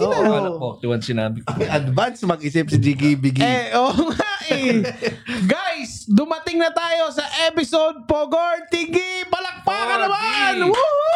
40 na. Akala ko 41 sinabi ko. Advance mag-isip si Jiggy Biggy. Eh, oo nga eh. Guys, dumating na tayo sa episode Pogortigi! Palakpakan Pogortigi! naman! Woohoo!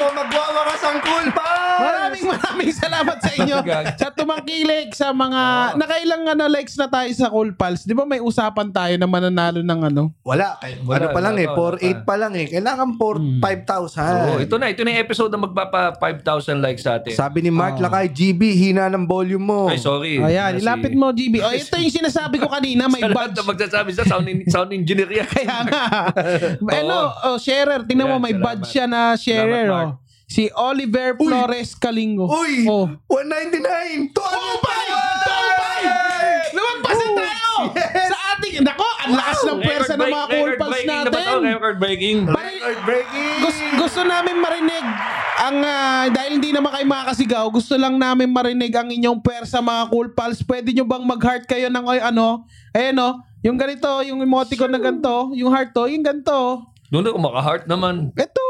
Dito magwawakas ang Cool Pals! Maraming maraming salamat sa inyo sa tumangkilik sa mga nakailang ano likes na tayo sa Cool Pals. Di ba may usapan tayo na mananalo ng ano? Wala. Kay- Wala, ano pa lang wala eh, pa, 4-8 wala pa lang eh. Kailangan 4 Hmm. 5,000. Oh, ito na, ito na yung episode na magpapa 5,000 likes sa atin. Sabi ni Mark Oh. Lakay, GB, hina ng volume mo. Ay, sorry. Ayan, ilapit mo, GB. O, ito yung sinasabi ko kanina, may badge. na magsasabi sa sound, sound engineer yan. Kaya nga. ano, oh, sharer. Tingnan mo, may salamat. badge siya na sharer. Salamat, Oh. Si Oliver Flores Kalingo. Uy! Oh. 199! 200! Lumagpasan tayo! Sa ating, nako, ang lakas ng pwersa ng mga cool pals breaking na ba natin. to? Record breaking. Record breaking! Gusto, gusto namin marinig ang ah, dahil hindi naman kayo makakasigaw, gusto lang namin marinig ang inyong pwersa mga cool pals. Pwede nyo bang mag-heart kayo ng oy, ano? Eh no, yung ganito, yung emoticon na ganito, yung heart to, yung ganito. Doon ako maka-heart naman. Ito,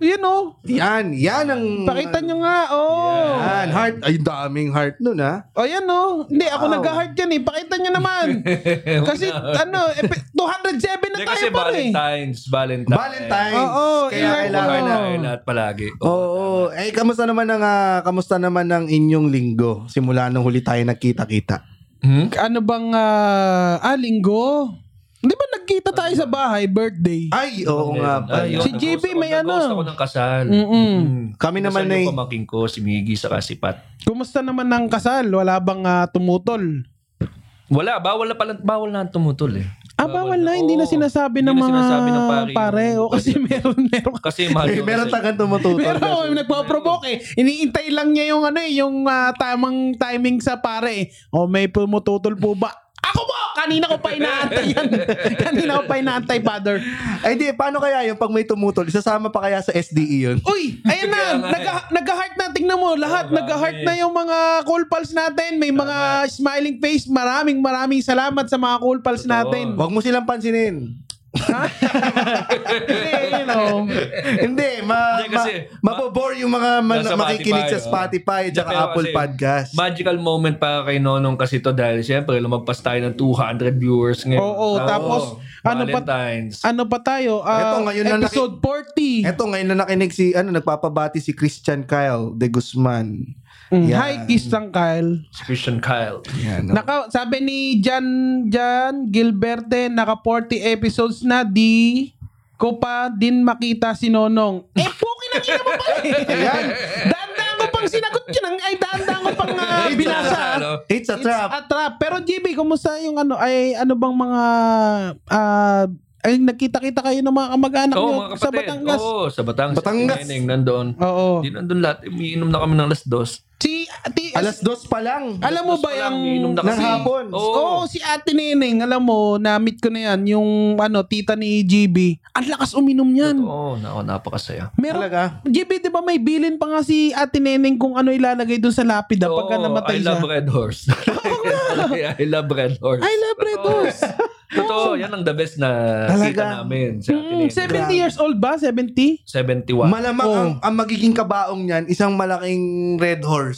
yun oh. Yan, yan ang... Pakita nyo nga, oh. Yan, heart. Ay, daming heart nun ha. O yan oh. Hindi, ako Wow. nag-heart yan eh. Pakita nyo naman. Kasi ano, epi- 207 na Hindi, tayo kasi pa eh. Valentine's. Valentine's. Valentine's. Oo, Kaya ilan- kailangan na. Kailangan lahat palagi. Oo. Eh, kamusta naman ang ah, kamusta naman ang inyong linggo simula nung huli tayo nagkita-kita? Hmm? Ano bang, ah, ah, linggo? Di ba nagkita tayo sa bahay, birthday? Ay, oo nga pala. Ay, yun, Si nag-host JB may nag-host ano. ako ng kasal. Mm-mm. Mm. Kami naman Kasal ay yung pamangking ko, si Miggy, saka si Pat. Kumusta naman ang kasal? Wala bang ah, tumutol? Wala, bawal na pala, bawal na ang tumutol eh. Ah, bawal na. Hindi na Oo. sinasabi ng Hindi na mga sinasabi ng pare. pare. O, kasi meron, meron. Kasi mahal eh, yun meron tagang tumututol. Pero kasi. nagpo-provoke eh. Iniintay lang niya yung ano eh, yung ah, tamang timing sa pare eh. O may pumututol po ba? Ako po! Kanina ko pa inaantay yan. Kanina ko pa inaantay, father. Ay, di, paano kaya yung pag may tumutol? Isasama pa kaya sa SDE yun? Uy, ayun na. Eh. Nag- nag-heart na. Tingnan mo, lahat. Oo, nag-heart na yung mga cool pals natin. May mga smiling face. Maraming maraming salamat sa mga cool pals Totoo. natin. Huwag mo silang pansinin. Hindi, you know. Hindi, ma, Hindi, kasi- ma, mapabore yung mga man, Nasa makikinig sa Spotify, Spotify at Pero Apple kasi, Podcast. Magical moment para kay Nonong kasi to dahil siyempre lumagpas tayo ng 200 viewers ngayon. Oo, tapos, ano pa- Valentine's. Ano pa tayo? Ah, Eto, ngayon na episode 40. Eto, ngayon na nakinig si, ano, nagpapabati si Christian Kyle de Guzman. Mm. Hi, Kiss Kyle. Christian Kyle. Yan. Naka, sabi ni Jan, Jan Gilberte, naka 40 episodes na di ko pa din makita si Nonong. Eh, puki na ina mo pala eh. Ayan. Dandaan ko pang sinagot yun. ang- Ay, dandaan ko pang ah, binasa. It's a It's trap. a trap. Pero JB, kumusta yung ano, ay ano bang mga, ah, ay nagkita-kita kayo ng mga kamag-anak Oo, nyo mga kapatid. sa Batangas? Oo, sa Batangas. Batangas. Si Neneng nandoon. Oo. Di nandun lahat. Umiinom na kami ng alas dos. Si, ati, Alas dos pa lang. alam mo ba yung... umiinom na Ng kasi. hapon. Oo. Oo, si Ate Neneng, alam mo, na-meet ko na yan, yung ano, tita ni GB. Ang lakas uminom yan. Oo, nako, napakasaya. Meron, Talaga. GB, di ba may bilin pa nga si Ate Neneng kung ano ilalagay dun sa lapida pagka Oo, namatay I siya. love Red Horse. I love Red Horse. I love Red Horse. Totoo, yan ang the best na Talaga. kita namin. Si Ate Mm, Neneng. 70 years old ba? 70? 71. Malamang ang, ang magiging kabaong niyan, isang malaking red horse.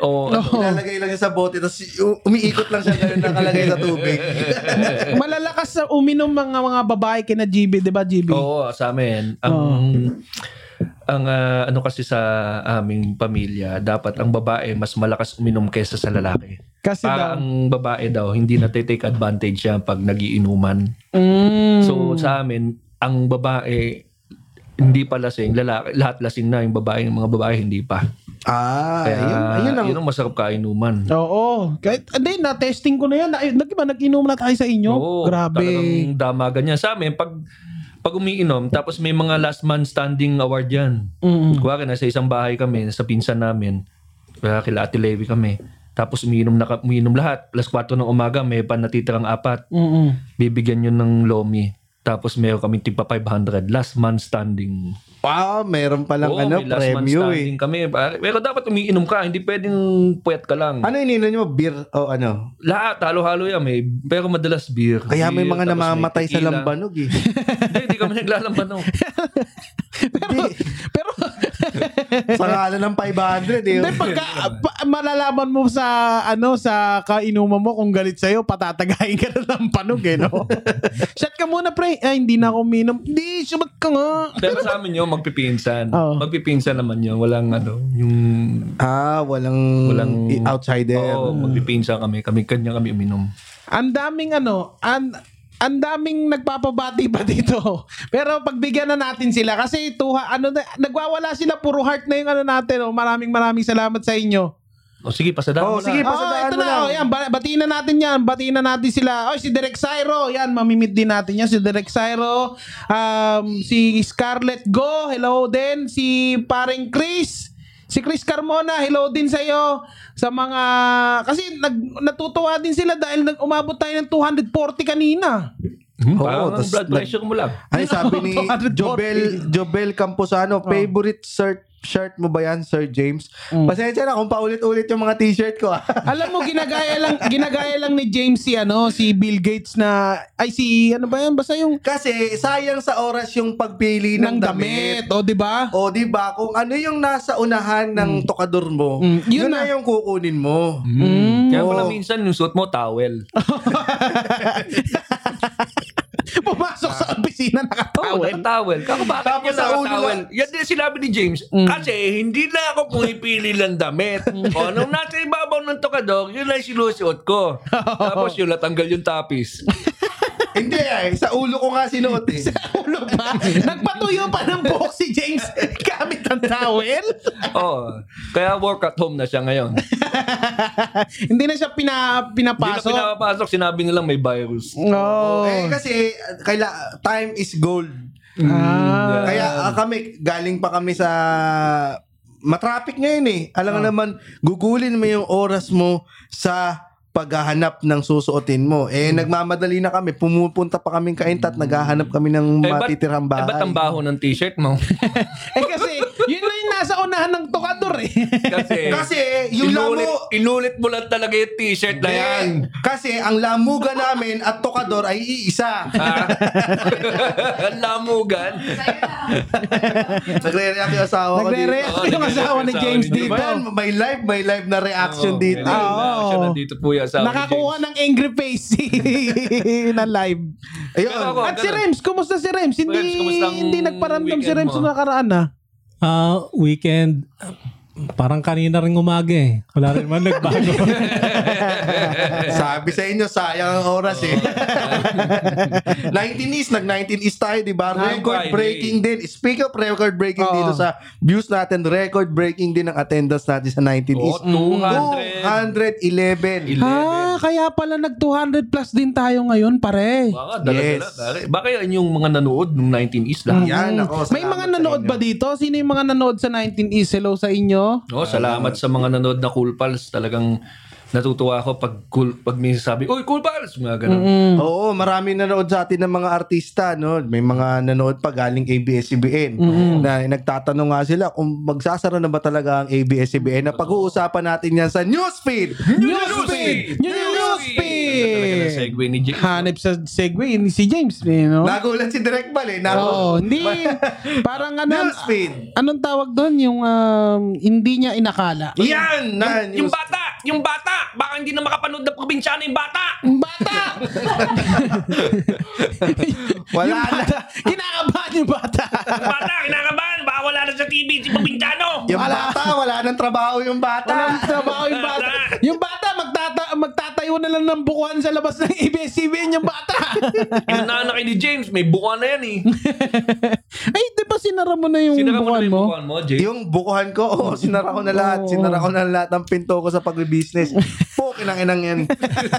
Oo, ano, Oo. Ilalagay lang siya sa bote, tapos umiikot lang siya ganun nakalagay sa tubig. Malalakas sa uminom mga mga babae kina GB, di ba GB? Oo, sa amin. Ang, ang ah, ano kasi sa aming pamilya, dapat ang babae mas malakas uminom kaysa sa lalaki. Kasi daw. Para ang babae daw, hindi na take advantage yan pag nagiinuman. Mm. So sa amin, ang babae hindi pa lasing, lalaki, lahat lasing na, yung babae, yung mga babae hindi pa. Ah, Kaya ayun, ayun ang... yun ang masarap kainuman. Oo. Kahit, hindi, na-testing ko na yan. Na, nag, ba, nag-inom na tayo sa inyo? Oo, Grabe. Talagang damagan yan. Sa amin, pag pag umiinom, tapos may mga last man standing award yan. Mm. Kuwari, nasa isang bahay kami, sa pinsan namin, kaya kila Ate Levi kami. Tapos umiinom, na, umiinom lahat. Alas 4 ng umaga, may pa natitirang apat. Mm-mm. Bibigyan yun ng lomi. Tapos meron kami tigpa 500. Last man standing. Wow, meron palang Oo, ano, may last man premyo eh. standing kami. pare. Pero dapat umiinom ka. Hindi pwedeng puyat ka lang. Ano ininom nyo? Beer o ano? Lahat, halo-halo yan. May, pero madalas beer. Kaya may Beer, mga tapos may namamatay sa tequila. lambanog eh. Hindi, hindi kami naglalambanog. pero, pero, sa ngalan ng 500 eh. Hindi, pagka pa, malalaman mo sa ano sa kainuman mo kung galit sa'yo, patatagayin ka na ng panog eh, no? Shot ka muna, pre. Ay, hindi na ako uminom. Hindi, sumat ka nga. pero sa amin yun, magpipinsan. Oo. Magpipinsan naman yun. Walang ano, yung... Ah, walang, Walang- outsider. Oo, magpipinsan kami. Kami, kanya kami uminom. Ang daming ano, ang ang daming nagpapabati pa dito. Pero pagbigyan na natin sila kasi tuha, ano na, nagwawala sila puro heart na yung ano natin. Oh. Maraming maraming salamat sa inyo. O sige, pasadaan Oh, mo sige, na. pa- Pasadaan oh, ito mo na. lang. Oh, yan, ba- batiin na natin yan. Batiin na natin sila. Oh, si Derek Syro. Yan, mamimit din natin yan. Si Derek Syro. Um, si Scarlett Go. Hello din. Si paring Chris. Si Chris Carmona, hello din sa iyo. Sa mga kasi nag natutuwa din sila dahil nag umabot tayo ng 240 kanina. Hmm, Oo, parang tas blood pressure mo lang. Ay, sabi ni 240. Jobel, Jobel Camposano, favorite shirt shirt mo ba yan, Sir James? Pasensya na kung paulit-ulit yung mga t-shirt ko. ah. Alam mo ginagaya lang ginagaya lang ni James si ano si Bill Gates na ay si ano ba yan basta yung Kasi sayang sa oras yung pagpili ng, ng damit, o di ba? O, di ba? Kung ano yung nasa unahan ng tokador mo, Mm, yun yun, na. na. yung kukunin mo. Mm. Kaya pala minsan yung suot mo, towel. Pumasok sa opisina nakatawel. Towel. Towel. Kako bakit Tapos yan sa ulo Yan din sinabi ni James. Kasi hindi na ako pumipili ng damit. o, nung nasa ibabaw ng tokador, yun lang sinusuot ko. Tapos yun, natanggal yung tapis. Hindi ay, sa ulo ko nga sinuot eh. Ulo ba? Nagpatuyo pa ng buhok si James gamit ang towel. Oo. Kaya work at home na siya ngayon. Hindi na siya pina, Hindi na pinapasok. pinapasok, sinabi nilang may virus. No. Eh, kasi, kaila, time is gold. Ah. Kaya ah, kami, galing pa kami sa matraffic ngayon eh. Alam nga Ah. naman, gugulin mo yung oras mo sa paghahanap ng susuotin mo. Eh, nagmamadali na kami. Pumupunta pa kaming kaintat, naghahanap kami ng Eh, matitirang Eh, bahay. ba't ang baho ng t-shirt mo? eh kasi, yung nasa unahan ng tokador eh. Kasi, Kasi, yung inulit, lamo- inulit mo lang talaga yung t-shirt na yan. Kasi ang lamuga namin at tokador ay iisa. Ah. Ang lamugan. Nagre-react yung asawa ko dito. Nagre-react Oo, yung asawa ni nagre-react James yung Di dito. May live, may live na reaction Oo, dito. na Oo. action. Nandito po yung asawa ni Nakakuha ng angry face na live. Ayun. Pero ako, At si ganun. Rems, kumusta si Rems? Hindi, Rems, kumusta ang hindi nagparamdam si weekend Rems mo? nakaraan ah. Ah, weekend. Parang kanina rin umaga eh. Wala rin man nagbago. Sabi sa inyo, sayang ang oras eh. 19 is, nag-19 is tayo, di ba? Record breaking din. Speak of record breaking Oo. dito sa views natin, record breaking din ang attendance natin sa 19 is. Oh, 200. 211. 11. Ah, kaya pala nag 200 plus din tayo ngayon, pare. Baka dala Yes. dala. Baka yan yung mga nanood nung 19 is lang. Yan, ako. May mga nanood ba dito? Sino yung mga nanood sa 19 is? Hello sa inyo. Oh, salamat sa mga nanood na Cool Pals. Talagang natutuwa ako pag cool, pag may sabi, Uy, Cool Pals! Mga ganun. Mm. Oo, marami nanood sa atin ng mga artista, no? May mga nanood pa galing ABS-CBN na nagtatanong nga sila kung magsasara na ba talaga ang ABS-CBN na pag-uusapan natin yan sa newsfeed. Newsfeed! Na Newsfeed! segue ni James. Hanip sa segue ni si James, eh, no? Nagulat si Direk Bal eh. Naku- Oo, hindi. Parang ano, Newsfeed. anong tawag doon? Yung um, hindi niya inakala. Yan! Na, Yung news- bata! Yung bata! Baka hindi na makapanood ng probinsyano yung bata! Yung bata! Wala yung na. bata. Kinakabahan yung bata. Yung bata! Kinakabahan! Baka wala na sa TV si probinsyano! Yung bata, wala nang trabaho yung bata. Walang trabaho yung bata. Yung bata, magtata magtatayo na lang ng bukuan sa labas ng ABS-CBN yung bata. Yung nanay ni James, may buka na yan eh. Ay, di ba sinara mo na yung Sinara mo na bukuan yung mo? bukuan mo, James? Yung bukuhan ko, oh, sinara ko na lahat. Oo. Sinara ko na lahat ng pinto ko sa pag-business. Po, kinang-inang yan.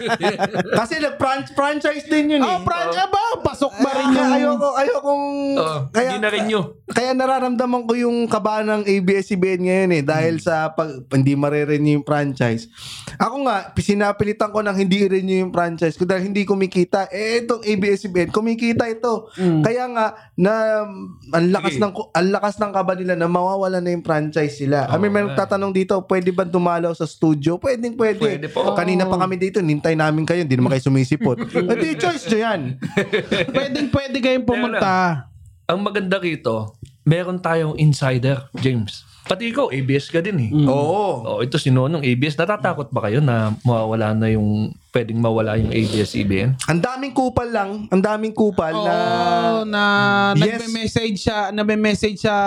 Kasi nag-franchise din yun eh. Oh, franchise ba? pasok ba rin yung... ayoko, ayokong... Oo, kaya, hindi na rin nyo. kaya nararamdaman ko yung kaba ng ABS-CBN ngayon eh dahil sa pag, hindi marirenew yung franchise. Ako nga, sinapilitan ko nang hindi renew yung franchise ko dahil hindi kumikita. Eh, itong ABS-CBN, kumikita ito. Kaya nga, na ang lakas ng ang lakas ng kaba nila na mawawala na yung franchise sila. I mean, may nagtatanong dito, pwede ba dumalaw sa studio? Pwedeng pwede. Pwede po. Kanina pa kami dito, nintay namin kayo, hindi naman kayo sumisipot. Hindi, choice nyo yan. Pwedeng pwede kayong pumunta. Ang maganda rito, meron tayong insider, James. Pati ikaw, ABS ka din eh. Oo. Oh, ito si Nonong ABS. Natatakot ba kayo na mawawala na yung, pwedeng mawala yung ABS-CBN? Ang daming kupal lang, ang daming kupal na Oo, na Yes. nagme-message siya, nagme-message siya,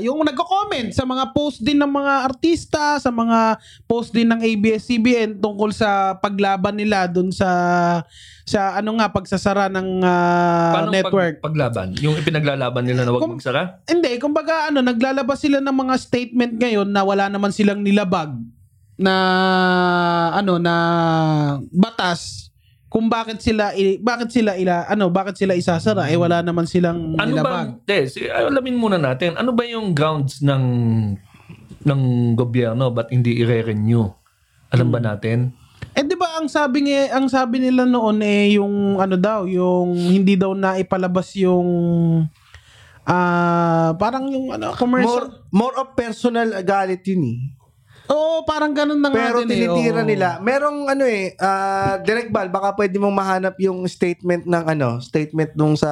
yung nagko-comment sa mga post din ng mga artista, sa mga post din ng ABS-CBN tungkol sa paglaban nila dun sa sa ano nga pagsasara ng Paano network. Pag, paglaban? Yung ipinaglalaban nila na wag Kung- magsara? Hindi, kumbaga ano, naglalabas sila ng mga statement ngayon na wala naman silang nilabag na ano na batas kung bakit sila i- bakit sila ila ano bakit sila isasara eh wala naman silang Ano nilabag. ba? Te, si, alamin muna natin. Ano ba yung grounds ng ng gobyerno ba't hindi i-renew? Alam ba natin? Eh 'di ba ang sabi nga ang sabi nila noon eh yung ano daw, yung hindi daw na ipalabas yung ah parang yung ano commercial. more more of personal galit yun eh. Oo, parang ganun na nga Pero din eh, tinitira oo. nila. Merong ano eh, ah, Direct Bal, baka pwede mong mahanap yung statement ng ano, statement nung sa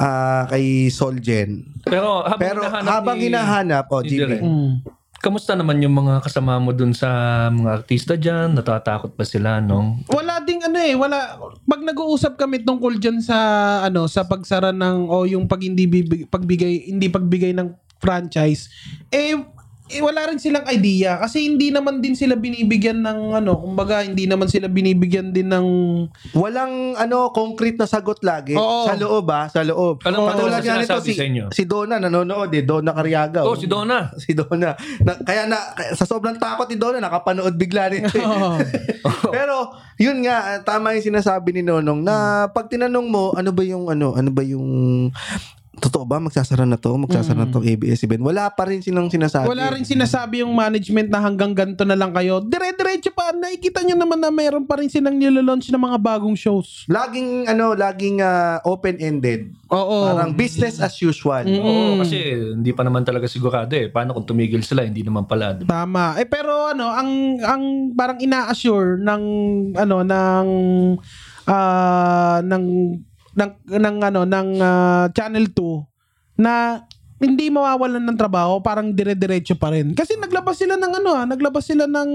ah, kay Solgen. Pero habang Pero hinahanap habang ni- hinahanap, oh, GB. Mm. Kamusta naman yung mga kasama mo dun sa mga artista dyan? Natatakot ba sila, no? Wala ding ano eh, wala pag nag-uusap kami tungkol diyan sa ano sa pagsara ng o yung pag hindi bibig, pagbigay hindi pagbigay ng franchise eh, eh wala rin silang idea kasi hindi naman din sila binibigyan ng ano kumbaga hindi naman sila binibigyan din ng Walang ano concrete na sagot lagi Oo. sa loob ah, sa loob. Anong Katulad madalas nga nito si sa inyo? si Donna nanonood eh, Donna Cariaga. Oh, si Donna. si Donna. Na, kaya na kaya sa sobrang takot ni Donna nakapanood bigla nito. eh. Oo. Pero yun nga ah, tama yung sinasabi ni Nonong na pag tinanong mo ano ba yung ano ano ba yung totoo ba magsasara na to magsasara na to ABS-CBN wala pa rin silang sinasabi Wala rin sinasabi yung management na hanggang ganito na lang kayo. Dire-diretso pa. Nakikita nyo naman na mayroon pa rin silang nilalaunch ng mga bagong shows. laging ano laging ah, open-ended Oo. parang business as usual Mm. Oo, kasi hindi pa naman talaga sigurado eh. Paano kung tumigil sila? Hindi naman pala. di ba? Tama. Eh pero ano, ang ang parang ina-assure ng ano ng ah ng ng ng ano ng ah, Channel 2 na hindi mawawalan ng trabaho, parang dire-diretso pa rin. Kasi naglabas sila ng ano ah, naglabas sila ng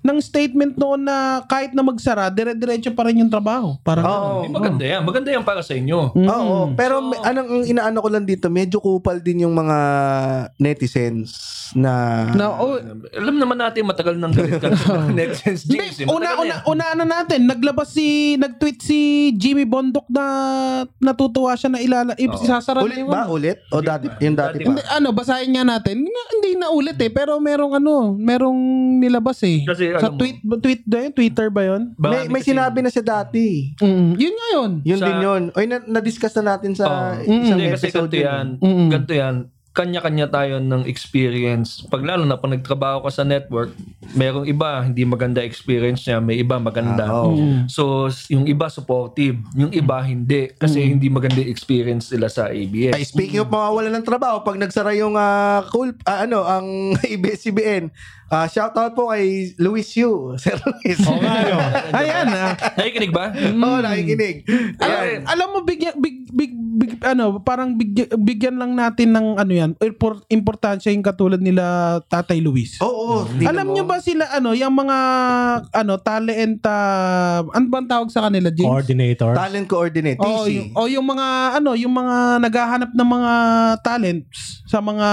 ng statement noon na kahit na magsara, dire-diretso pa rin yung trabaho. Parang Oo. Eh, maganda yan. Maganda yan para sa inyo. Mm. Oo, pero may- anong ang inaano ko lang dito, medyo kupal din yung mga netizens na Na, oh, Alam naman natin matagal nang galit ka sa netizens, James. Hindi, eh. una, una, na una, ano natin, naglabas si, nag-tweet si Jimmy Bondok na natutuwa siya na ilala, isasara na ulit ba? ano. Ulit? O dati? Yung dati Dati pa? Hindi, ano, basahin nga natin. Hindi, hindi na ulit eh, pero merong ano, merong nilabas eh. Kasi Sa alam mo- tweet, tweet ba yun? Twitter ba yun? May, may kasi- sinabi na siya dati. Mm, yun nga yun. Yun Sa- din yun. Oy, na, na-discuss na natin sa Oo. isang Hindi, kasi episode ganito yun. yan. Mm-mm. Ganito yan. Kanya-kanya tayo ng experience. Pag lalo na pag nagtrabaho ka sa network, merong iba hindi maganda experience niya, may iba maganda. Ah, oo. Mm. So, s- yung iba supportive, yung iba hindi. Kasi hindi maganda experience nila sa ABS. Ay, speaking of mawawala ng trabaho, pag nagsara yung ah, cool, ah, ano, ang ABS-CBN, ah, shout out po kay Luis Yu. Sir Luis. Oo Ayan ah. Nakikinig ba? Oo, nakikinig. Alam, Ayan. alam mo bigyan big, big, big ano parang bigyan, bigyan lang natin ng ano yan import, importansya yung katulad nila Tatay Luis. Oo. tingnan Alam mo. nyo ba sila ano, yung mga ano talent uh, ano bang tawag sa kanila, James? Coordinator. Talent coordinate, TC. Oh, yung, oh, yung mga ano, yung mga naghahanap ng mga talents sa mga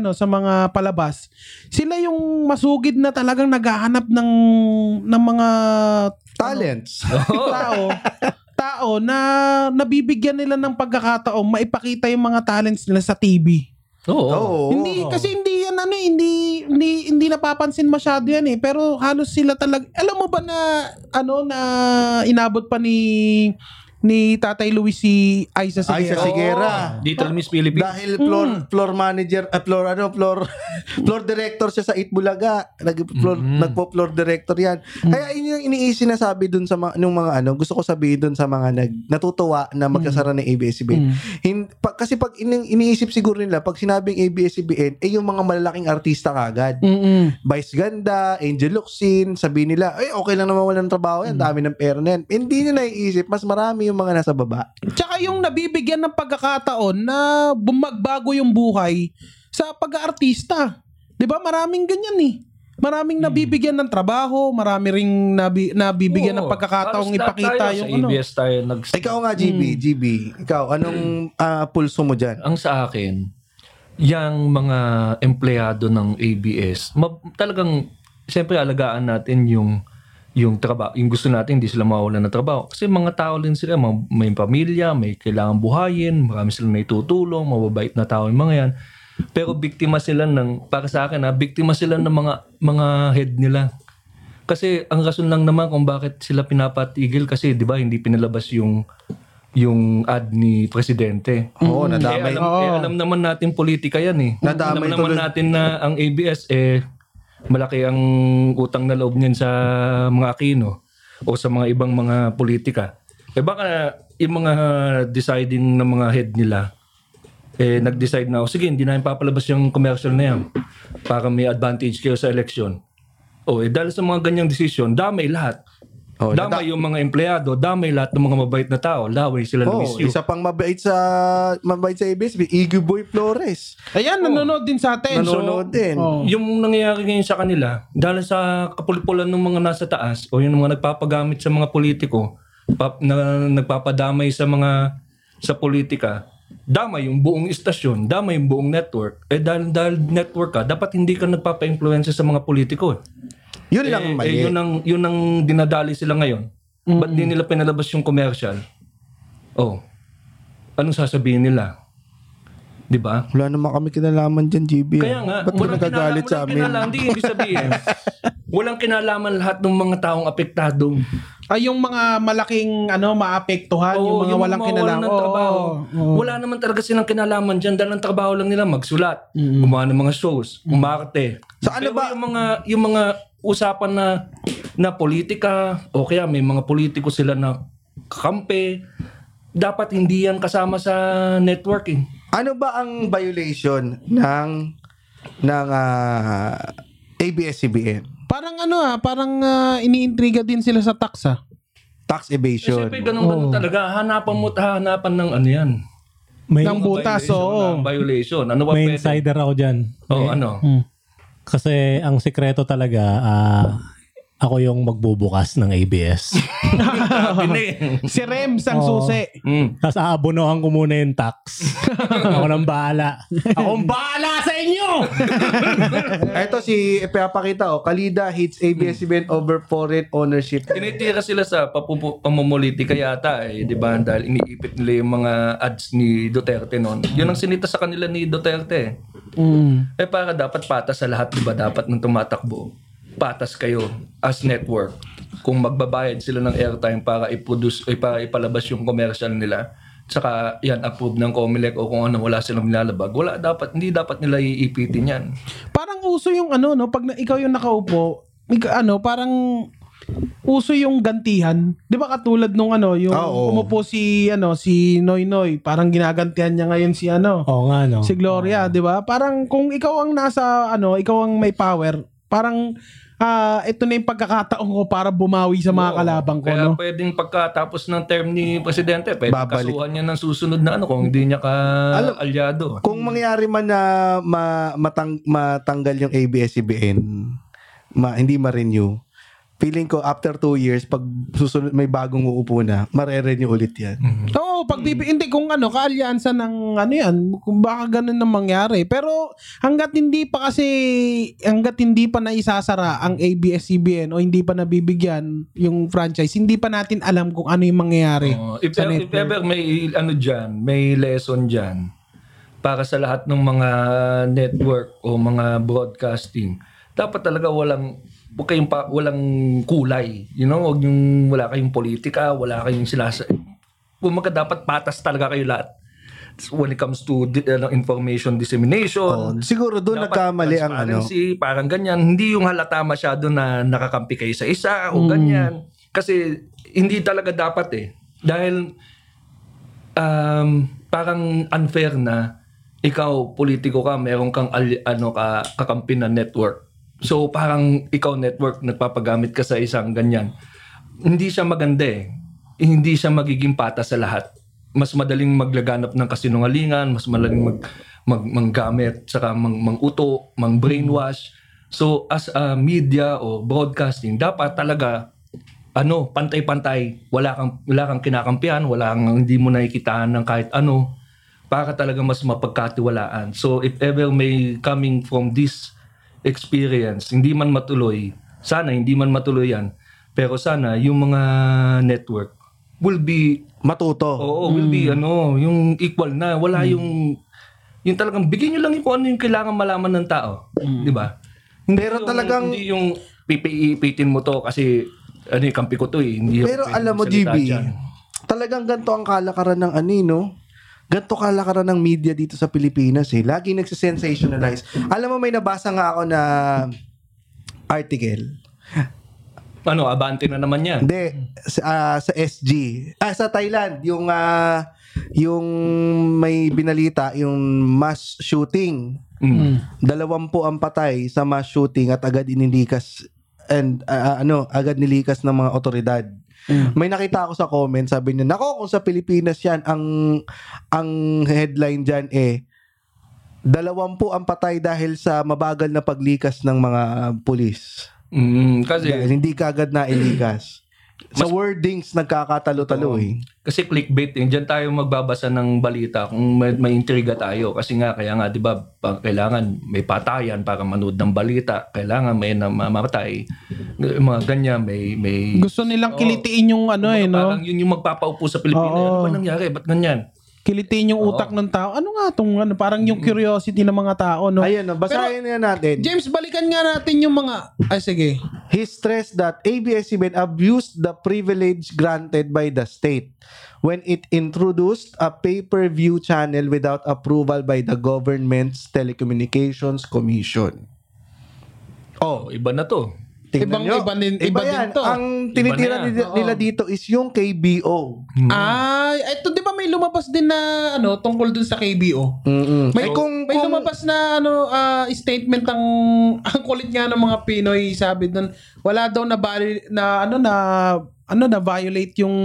ano, sa mga palabas. Sila yung masugid na talagang naghahanap ng ng mga Talents. tao tao na nabibigyan nila ng pagkakataon maipakita yung mga talents nila sa TV. Oo. Oo. Hindi kasi hindi yan ano hindi hindi hindi napapansin masyado yan eh pero halos sila talaga alam mo ba na ano na inabot pa ni ni Tatay Luis si Aiza Aiza Sigero. Sigera. Little Miss Philippines. Dahil floor floor manager, uh, floor ano, floor floor director siya sa Itbulaga. Nag floor Mhm. nagpo floor director 'yan. Kaya yun yung iniisi na sabi dun sa mga nung mga ano, gusto ko sabihin dun sa mga nag natutuwa na magkasara ng ABS-CBN. Mm. Hin- pa- kasi pag ini- iniisip siguro nila pag sinabing ABS-CBN eh yung mga malalaking artista kagad. Mm-mm. Vice Ganda, Angel Luxin, sabihin nila, ay okay lang naman walang trabaho yan, dami ng pera na yan. Hindi nila naiisip, mas marami yung mga nasa baba. Tsaka yung nabibigyan ng pagkakataon na bumagbago yung buhay sa pag-aartista. 'Di ba? Maraming ganyan eh. Maraming nabibigyan ng trabaho, marami ring nabi, nabibigyan ng Oo. pagkakataong Halos lahat ipakita tayo yung sa ano. ABS tayo nag Ikaw nga, GB, GB, ikaw, anong ah, pulso mo dyan? Ang sa akin, yung mga empleyado ng ABS, ma- talagang siyempre alagaan natin yung yung trabaho, yung gusto natin hindi sila mawalan ng trabaho. Kasi mga tao din sila, may pamilya, may kailangan buhayin, marami silang naitutulong, mababait na tao yung mga yan. Pero biktima sila ng, para sa akin ha, biktima sila ng mga mga head nila. Kasi ang rason lang naman kung bakit sila pinapatigil kasi 'di ba hindi pinalabas yung yung ad ni presidente. Oo, Eh, nadamay. alam, eh, alam naman natin politika yan eh. Nadamay alam naman tuloy. natin na ang ABS eh malaki ang utang na loob niyan sa mga Aquino o sa mga ibang mga politika. Eh baka yung mga deciding ng mga head nila eh nag-decide na, oh, sige, hindi namin papalabas yung commercial na yan para may advantage kayo sa election. O, eh, dahil sa mga ganyang desisyon, damay lahat. Oh, damay yung mga empleyado, damay lahat ng mga mabait na tao, laway sila Oh, Luis Yu. isa pang mabait sa mabait sa ABS, Iggy Boy Flores. Ayan, nanonood din sa atin. Nanonood din. Oh. Yung nangyayari ngayon sa kanila, dahil sa kapulipulan ng mga nasa taas o yung mga nagpapagamit sa mga politiko, pap, na, nagpapadamay sa mga sa politika, damay yung buong istasyon, damay yung buong network. Eh dahil, dahil network ka, dapat hindi ka nagpapa-influence sa mga politiko. Yun Eh, lang eh, mali. yun, ang, yun ang dinadali sila ngayon. Ba't di nila pinalabas yung commercial? Oh, anong sasabihin nila? Di ba? Wala naman kami kinalaman dyan, GB. Kaya nga, Ba't walang nagagalit kinalaman, sa walang amin? kinalaman. Hindi, ibig sabihin, walang kinalaman lahat ng mga taong apektado. Ay, yung mga malaking ano maapektuhan, yung mga walang kinalaman. ng trabaho. Oo, oo. Wala naman talaga silang kinalaman dyan dahil ang trabaho lang nila magsulat, gumawa ng mga shows, umarte. So ano Pero ba- yung mga, yung mga usapan na na politika o kaya may mga politiko sila na kakampi, dapat hindi yan kasama sa networking. Ano ba ang violation ng ng ah, ABS-CBN? Parang ano ah, parang ah, iniintriga din sila sa tax ah. Tax Eh, evasion. Siyempre, ganun, ganun talaga. Hanapan mo, hanapan ng ano yan. May, Ng butas, Violation, oo. ng Violation. Ano ba may pwede? insider ako dyan. Oh, ano? Hmm. Kasi ang sikreto talaga, ah, ako yung magbubukas ng ABS. Si Rems ang Oo. susi. Mm. Tapos aabonohan ko muna yung tax. ako nang bahala. Akong bahala sa inyo! Ito si ipapakita oh, Kalida hits ABS-CBN over foreign ownership. Tinitira sila sa papupu- pamumulitika yata eh, di ba? Dahil iniipit nila yung mga ads ni Duterte noon. Yun ang sinita sa kanila ni Duterte eh. Mm. Eh para dapat patas sa lahat, di ba? Dapat nang tumatakbo, patas kayo as network. Kung magbabayad sila ng airtime para i-produce, eh, para ipalabas yung commercial nila, saka yan approve ng Comelec o kung ano wala silang nilalabag, wala dapat, hindi dapat nila iipitin yan. Parang uso yung ano no, pag na, ikaw yung nakaupo, ika- ano, parang uso yung gantihan. 'Di ba katulad nung ano, yung Ah, oo. umupo si ano, si Noy Noy, parang ginagantihan niya ngayon si ano, Oo nga, no? si Gloria, 'di ba? Parang kung ikaw ang nasa ano, ikaw ang may power, parang ah ito na yung pagkakataon ko para bumawi sa mga Oo. kalabang ko, Kaya no? pwedeng pagkatapos ng term ni Presidente, pwede Babalik. kasuhan niya ng susunod na ano kung hindi niya ka Alam- alyado. Kung mangyari man na ma, matang, matanggal yung ABS-CBN, ma, hindi ma-renew, feeling ko after two years, pag susunod may bagong uupo na, mare-renew ulit yan. Oo, pag bibi- hindi kung ano, kaalyansa ng ano yan, kung baka ganun na mangyari. Pero hanggat hindi pa kasi, hanggat hindi pa naisasara ang ABS-CBN o hindi pa nabibigyan yung franchise, hindi pa natin alam kung ano yung mangyayari. Oh, if, sa if network. ever may ano diyan, may lesson diyan para sa lahat ng mga network o mga broadcasting, dapat talaga walang huwag kayong pa, walang kulay. You know, wag yung wala kayong politika, wala kayong sinasa Kumaga dapat patas talaga kayo lahat. When it comes to di- ano, information dissemination, Oh, siguro doon nagkamali ang ano. parang ganyan. Hindi yung halata masyado na nakakampi kayo sa isa o ganyan. Kasi hindi talaga dapat eh. Dahil um, parang unfair na ikaw politiko ka, meron kang ali- ano ka kakampi na network. So parang ikaw network nagpapagamit ka sa isang ganyan. Hindi siya maganda eh. Hindi siya magiging pata sa lahat. Mas madaling maglaganap ng kasinungalingan, mas madaling mag, mag manggamit, saka mang, manguto, mang brainwash. So as a media o broadcasting, dapat talaga ano, pantay-pantay. Wala kang wala kang kinakampihan, wala kang hindi mo nakikitaan ng kahit ano para talaga mas mapagkatiwalaan. So if ever may coming from this experience, hindi man matuloy, sana hindi man matuloy yan, pero sana yung mga network will be Matuto. Oo, will be ano, yung equal na. Wala yung yung talagang bigyan niyo lang yung kung ano yung kailangan malaman ng tao, 'di ba? Hindi Pero yung- talagang- hindi yung pipiipitin mo to kasi ano yung kampi ko to eh. Hindi Pero alam mo, GB, dyan. talagang ganito ang kalakaran ng ani, no? Ganito kalakaran ng media dito sa Pilipinas eh. Lagi nagsisensationalize. Alam mo, may nabasa nga ako na article. Ano, abante na naman yan. Hindi, sa, ah, sa SG. Ah, sa Thailand, yung ah, yung may binalita, yung mass shooting. Mm. Dalawampu ang patay sa mass shooting at agad inilikas and ah, ano, agad nilikas ng mga otoridad. May nakita ako sa comment, sabi niya, nako kung sa Pilipinas yan, ang ang headline diyan eh, dalawampu ang patay dahil sa mabagal na paglikas ng mga pulis. Mm, kasi Dahil hindi kagad na ilikas. Sa wordings, nagkakatalo-talo eh. kasi clickbait eh. Diyan tayo magbabasa ng balita kung may, may intriga tayo. Kasi nga, kaya nga, di ba, kailangan may patayan para manood ng balita. Kailangan may namamatay. Mga ganyan, may... may Gusto nilang kilitiin yung ano eh, no? Parang yun yung magpapaupo sa Pilipinas. Oo. Ano ba nangyari? Ba't ganyan? Kilitiin yung utak ng tao. Ano nga tong ano, parang yung curiosity ng mga tao, no? Ayun, no, basahin na natin. James, balikan nga natin yung mga... Ay, sige. He stressed that ABS-CBN abused the privilege granted by the state when it introduced a pay-per-view channel without approval by the government's Telecommunications Commission. Oh, iba na to. Tingnan Ibang- nyo. iba din- iba din yan. to. Ang tinitira Iba nila, nila dito is yung KBO. Ay, ito di ba may lumabas din na ano tungkol dun sa KBO? Mm-mm. May, Ay, kung, may kung- lumabas na ano ah, statement ng ang kulit nga ng mga Pinoy sabi doon wala daw na bali- na ano na ano na violate yung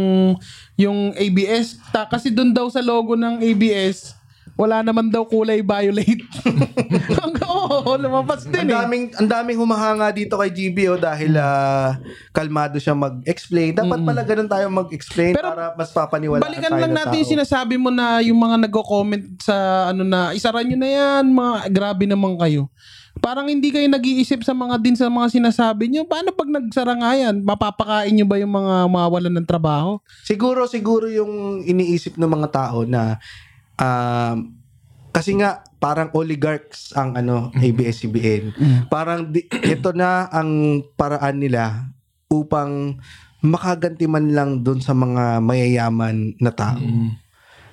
yung ABS ta, kasi doon daw sa logo ng ABS wala naman daw kulay violate. Oo, lumabas ang din eh. daming ang daming humahanga dito kay GBO dahil ah, kalmado siya mag-explain. Dapat pala ganun tayo mag-explain Pero para mas papaniwalaan Balikan tayo lang ng natin yung sinasabi mo na yung mga nagko-comment sa ano na isara nyo na yan, mga grabe naman kayo. Parang hindi kayo nag-iisip sa mga din sa mga sinasabi nyo. Paano pag nagsara nga yan? Mapapakain nyo ba yung mga mawalan ng trabaho? Siguro, siguro yung iniisip ng mga tao na um, kasi nga parang oligarchs ang ano ABS-CBN. Parang di- ito na ang paraan nila upang makaganti man lang doon sa mga mayayaman na tao.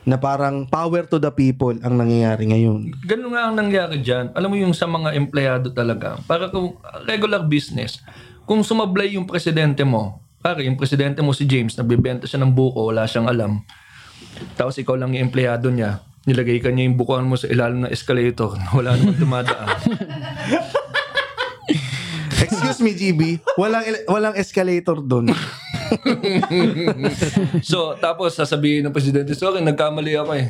Na parang power to the people ang nangyayari ngayon. Ganun nga ang nangyari dyan. Alam mo yung sa mga empleyado talaga. Para kung regular business, kung sumablay yung presidente mo, pare, yung presidente mo si James, nagbebenta siya ng buko, wala siyang alam. Tapos ikaw lang yung empleyado niya. Nilagay ka niya yung bukuan mo sa ilalim ng escalator. Wala naman dumadaan. Excuse me, GB. Walang walang escalator doon. so, tapos sasabihin ng presidente, sorry, nagkamali ako eh.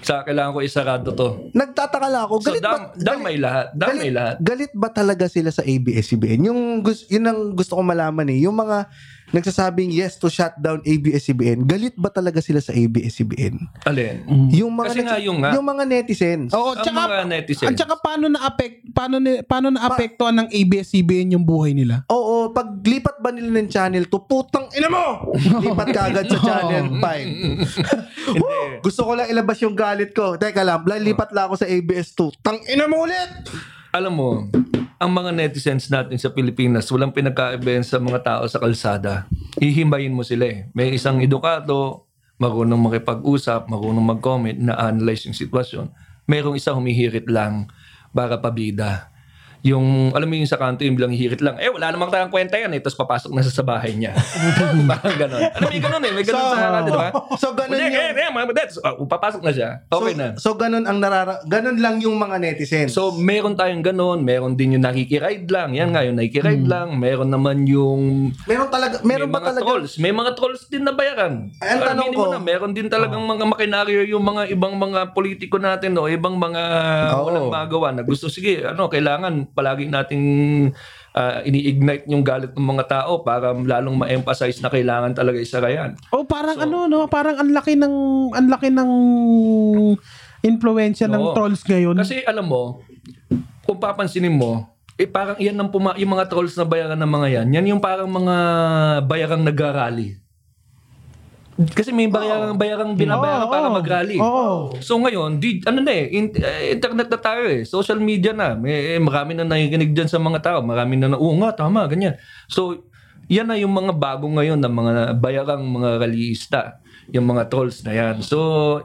Sa kailangan ko isarado to. Nagtataka lang ako. So, Galit dam, ba, damay lahat. Damay galit, lahat. galit ba talaga sila sa ABS-CBN? Yung yun ang gusto ko malaman eh. Yung mga nagsasabing yes to shut down ABS-CBN, galit ba talaga sila sa ABS-CBN? Alin? Yung mga Kasi nga yung nga. yung mga netizens. Oo, Ang tsaka, mga netizens. at tsaka paano na-affect, paano, ni- paano na-apektuhan ng ABS-CBN yung buhay nila? Oo, pag lipat ba nila ng channel to, putang ina mo! Lipat ka agad sa channel 5. Hindi. Gusto ko lang ilabas yung galit ko. Teka lang, lipat lang ako sa ABS2. Tang ina mo ulit! Alam mo, ang mga netizens natin sa Pilipinas, walang pinagkaibahan sa mga tao sa kalsada. Hihimayin mo sila eh. May isang edukado, marunong makipag-usap, marunong mag-comment, na-analyze yung sitwasyon. Merong isa humihirit lang para pabida. Yung, alam mo yung sa kanto, yung bilang hihirit lang, eh wala namang tayong kwenta yan eh, tapos papasok na sa, bahay niya. Parang ganon. Alam mo yung ganon eh, may ganon So, sa natin, di ba? so ganun yung- eh, eh, mga that's, uh, papasok na siya. Okay so, na. So ganun ang narara ganun lang yung mga netizens. So, meron tayong ganun. Meron din yung nakikiride lang. Yan nga, yung nakikiride lang. Meron naman yung meron talaga meron may ba mga talaga trolls. May mga trolls din na bayaran. Ay, ang tanong ko- na, meron din talagang mga makinaryo yung mga ibang mga politiko natin o ibang mga Oo. walang magawa na gusto, sige, ano, kailangan palagi nating ah, ini-ignite yung galit ng mga tao para lalong ma-emphasize na kailangan talaga isara yan. Oh, parang ano no, parang ang laki ng ang laki ng influensya ng Oo. trolls ngayon. Kasi alam mo, kung papansinin mo, eh parang yan ang puma- yung mga trolls na bayaran ng mga yan, yan yung parang mga bayarang nagrarally. Kasi may bayarang bayarang binabayaran Oo, para mag-rally. Oo. So ngayon, di, ano na eh, in- eh, internet na tayo eh, social media na. May, eh, marami na nakikinig dyan sa mga tao, marami na na, oo nga, tama, ganyan. So, yan na yung mga bago ngayon na mga bayarang mga rallyista, yung mga trolls na yan. So,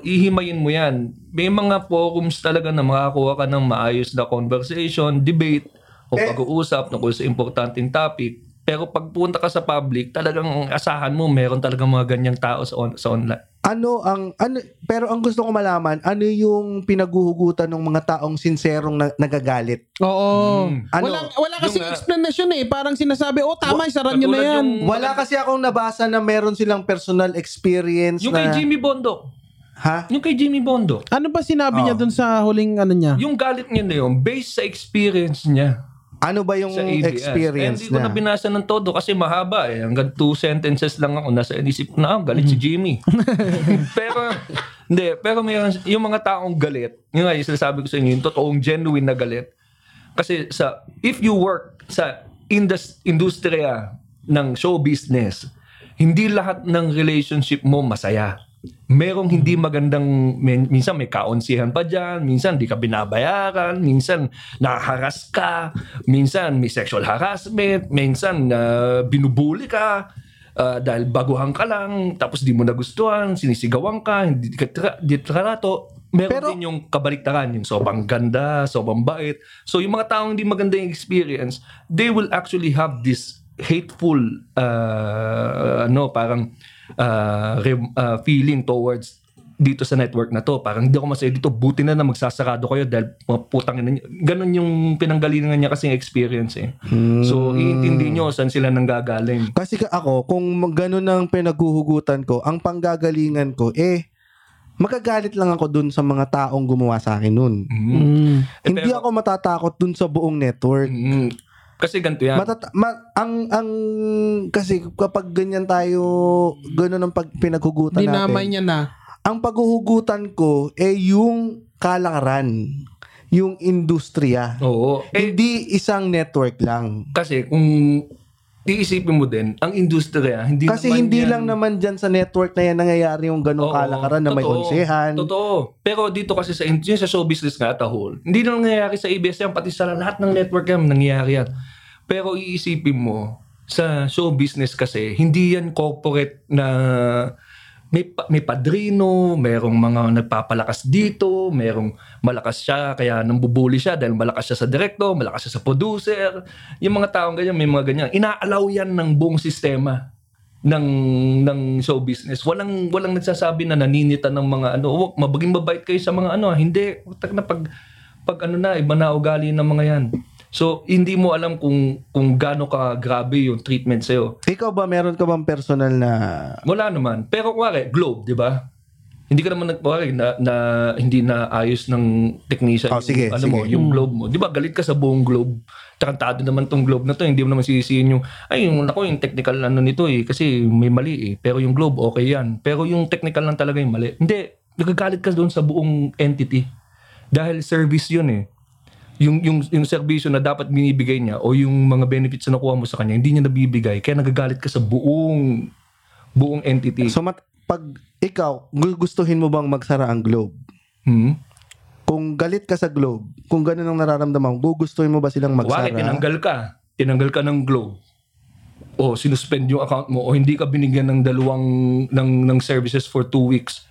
ihimayin mo yan. May mga forums talaga na makakuha ka ng maayos na conversation, debate, o Eh- pag-uusap tungkol sa importanteng topic. Pero pag punta ka sa public, talagang asahan mo, meron talagang mga ganyang tao sa, on- sa online. ano ang ano pero ang gusto ko malaman ano yung pinaguhugutan ng mga taong sinserong na, nagagalit. Oo. Mm. Ano, wala wala kasi yung, ah, explanation eh. Parang sinasabi, "Oh, tama, isaran niyo na yan." yung- Wala kasi akong nabasa na meron silang personal experience Yung na kay Jimmy Bondo. ha? Yung kay Jimmy Bondo. Ano ba sinabi Oh. niya dun sa huling ano niya? Yung galit niya na yun, based sa experience niya Ano ba yung experience Eh, hindi ko na na? binasa ng todo kasi mahaba eh. Hanggang two sentences lang ako. Nasa inisip ko na, ah, galit si Jimmy. pero, hindi. Pero mayroon, yung mga taong galit, yun nga yung sinasabi ko sa inyo, yung totoong genuine na galit. Kasi sa, if you work sa indus, industriya ng show business, hindi lahat ng relationship mo masaya. Merong hindi magandang, min- minsan may kaunsihan pa dyan, minsan di ka binabayaran, minsan naharas ka, minsan may sexual harassment, minsan uh, binubuli ka, ah, dahil baguhan ka lang, tapos di mo nagustuhan, sinisigawan ka, hindi ka tra- di trato. Meron Pero- din yung kabaliktaran, yung sobrang ganda, sobrang bait. So yung mga taong hindi maganda yung experience, they will actually have this hateful uh, ano parang uh, re- uh, feeling towards dito sa network na to. Parang hindi ako masaya dito. Buti na na magsasarado kayo dahil mga putang ina. Ganon yung pinanggalingan niya kasing experience eh. So, iintindi nyo saan sila nanggagaling. Kasi ka- ako, kung ganun ang pinaghuhugutan ko, ang panggagalingan ko, eh, magagalit lang ako dun sa mga taong gumawa sa akin nun. Mm. Mm. Hindi ako matatakot dun sa buong network. Mm. Kasi ganito yan. Matata- ma- ang ang kasi kapag ganyan tayo ganun ang pag pinaghugutan Dinamay natin. niya na. Ang paghuhugutan ko eh yung kalakaran, yung industriya. Oo. Eh, Hindi isang network lang. kasi kung iisipin mo din, ang industriya, hindi Kasi naman hindi yan- lang naman dyan sa network na yan nangyayari yung ganong Oo, kalakaran na may totoo. konsehan. Totoo. Pero dito kasi sa, yun sa show business nga at a whole, hindi na nangyayari sa ABS yan, pati sa lahat ng network yan, nangyayari yan. Pero iisipin mo, sa show business kasi, hindi yan corporate na may, may padrino, merong mga nagpapalakas dito, merong malakas siya, kaya nambubuli siya dahil malakas siya sa director, malakas siya sa producer. Yung mga taong ganyan, may mga ganyan. Inaalaw yan ng buong sistema ng ng show business. Walang walang nagsasabi na naninita ng mga ano, "Wag, mabaging mabait kayo sa mga ano, ah." hindi. Utak na pag pag ano na iba na ugali ng mga 'yan. So hindi mo alam kung kung gaano ka grabe yung treatment sa'yo. Ikaw ba, meron ka bang personal na... Wala naman. Pero kuwari, Globe, di ba? Hindi ka naman nagpawari na, na hindi na ayos ng technician Oh, sige, ano mo, sige. yung Globe mo. Di ba galit ka sa buong Globe? Tarantado naman tong Globe na to. Hindi mo naman sisisihin yung, ay, yung, ako, yung technical ano nito eh. Kasi may mali eh. Pero yung Globe, okay yan. Pero yung technical lang talaga yung mali. Hindi. Nagagalit ka doon sa buong entity. Dahil service yun eh. Yung, yung, yung serbisyo na dapat binibigay niya o yung mga benefits na nakuha mo sa kanya, hindi niya nabibigay. Kaya nagagalit ka sa buong buong entity. So, mat- pag ikaw, gu- gustuhin mo bang magsara ang globe? Hmm? Kung galit ka sa globe, kung ganun ang nararamdaman mo, gugustuhin mo ba silang magsara? Kuwari, tinanggal ka. Tinanggal ka ng globe. o sinuspend yung account mo o hindi ka binigyan ng dalawang ng, ng services for two weeks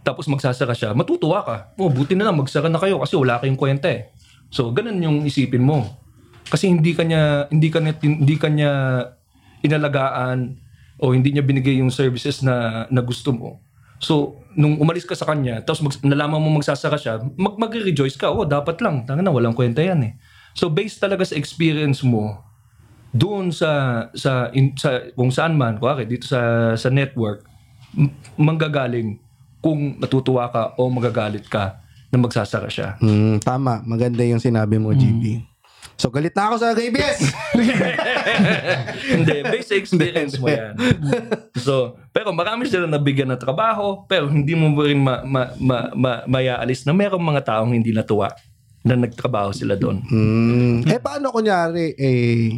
tapos magsasara siya, matutuwa ka. Oh, buti na lang magsara na kayo kasi wala kayong kwenta eh. So, ganun yung isipin mo. Kasi hindi kanya hindi kanya hindi kanya inalagaan o hindi niya binigay yung services na na gusto mo. So, nung umalis ka sa kanya, tapos mag, nalaman mo magsasaka siya, mag, mag-rejoice ka. Oh, dapat lang. Tanga na, walang kwenta yan eh. So, based talaga sa experience mo, doon sa sa in, sa kung saan man kuwari dito sa sa network manggagaling kung natutuwa ka o magagalit ka na magsasara siya. Hmm, tama. Maganda yung sinabi mo, GB. So, galit na ako sa ABS! Hindi, based experience mo yan. So, pero marami sila nabigyan ng trabaho, pero hindi mo rin ma, ma, ma, ma, mayaalis na merong mga taong hindi natuwa na nagtrabaho sila doon. Hmm. Eh, paano kunyari, eh,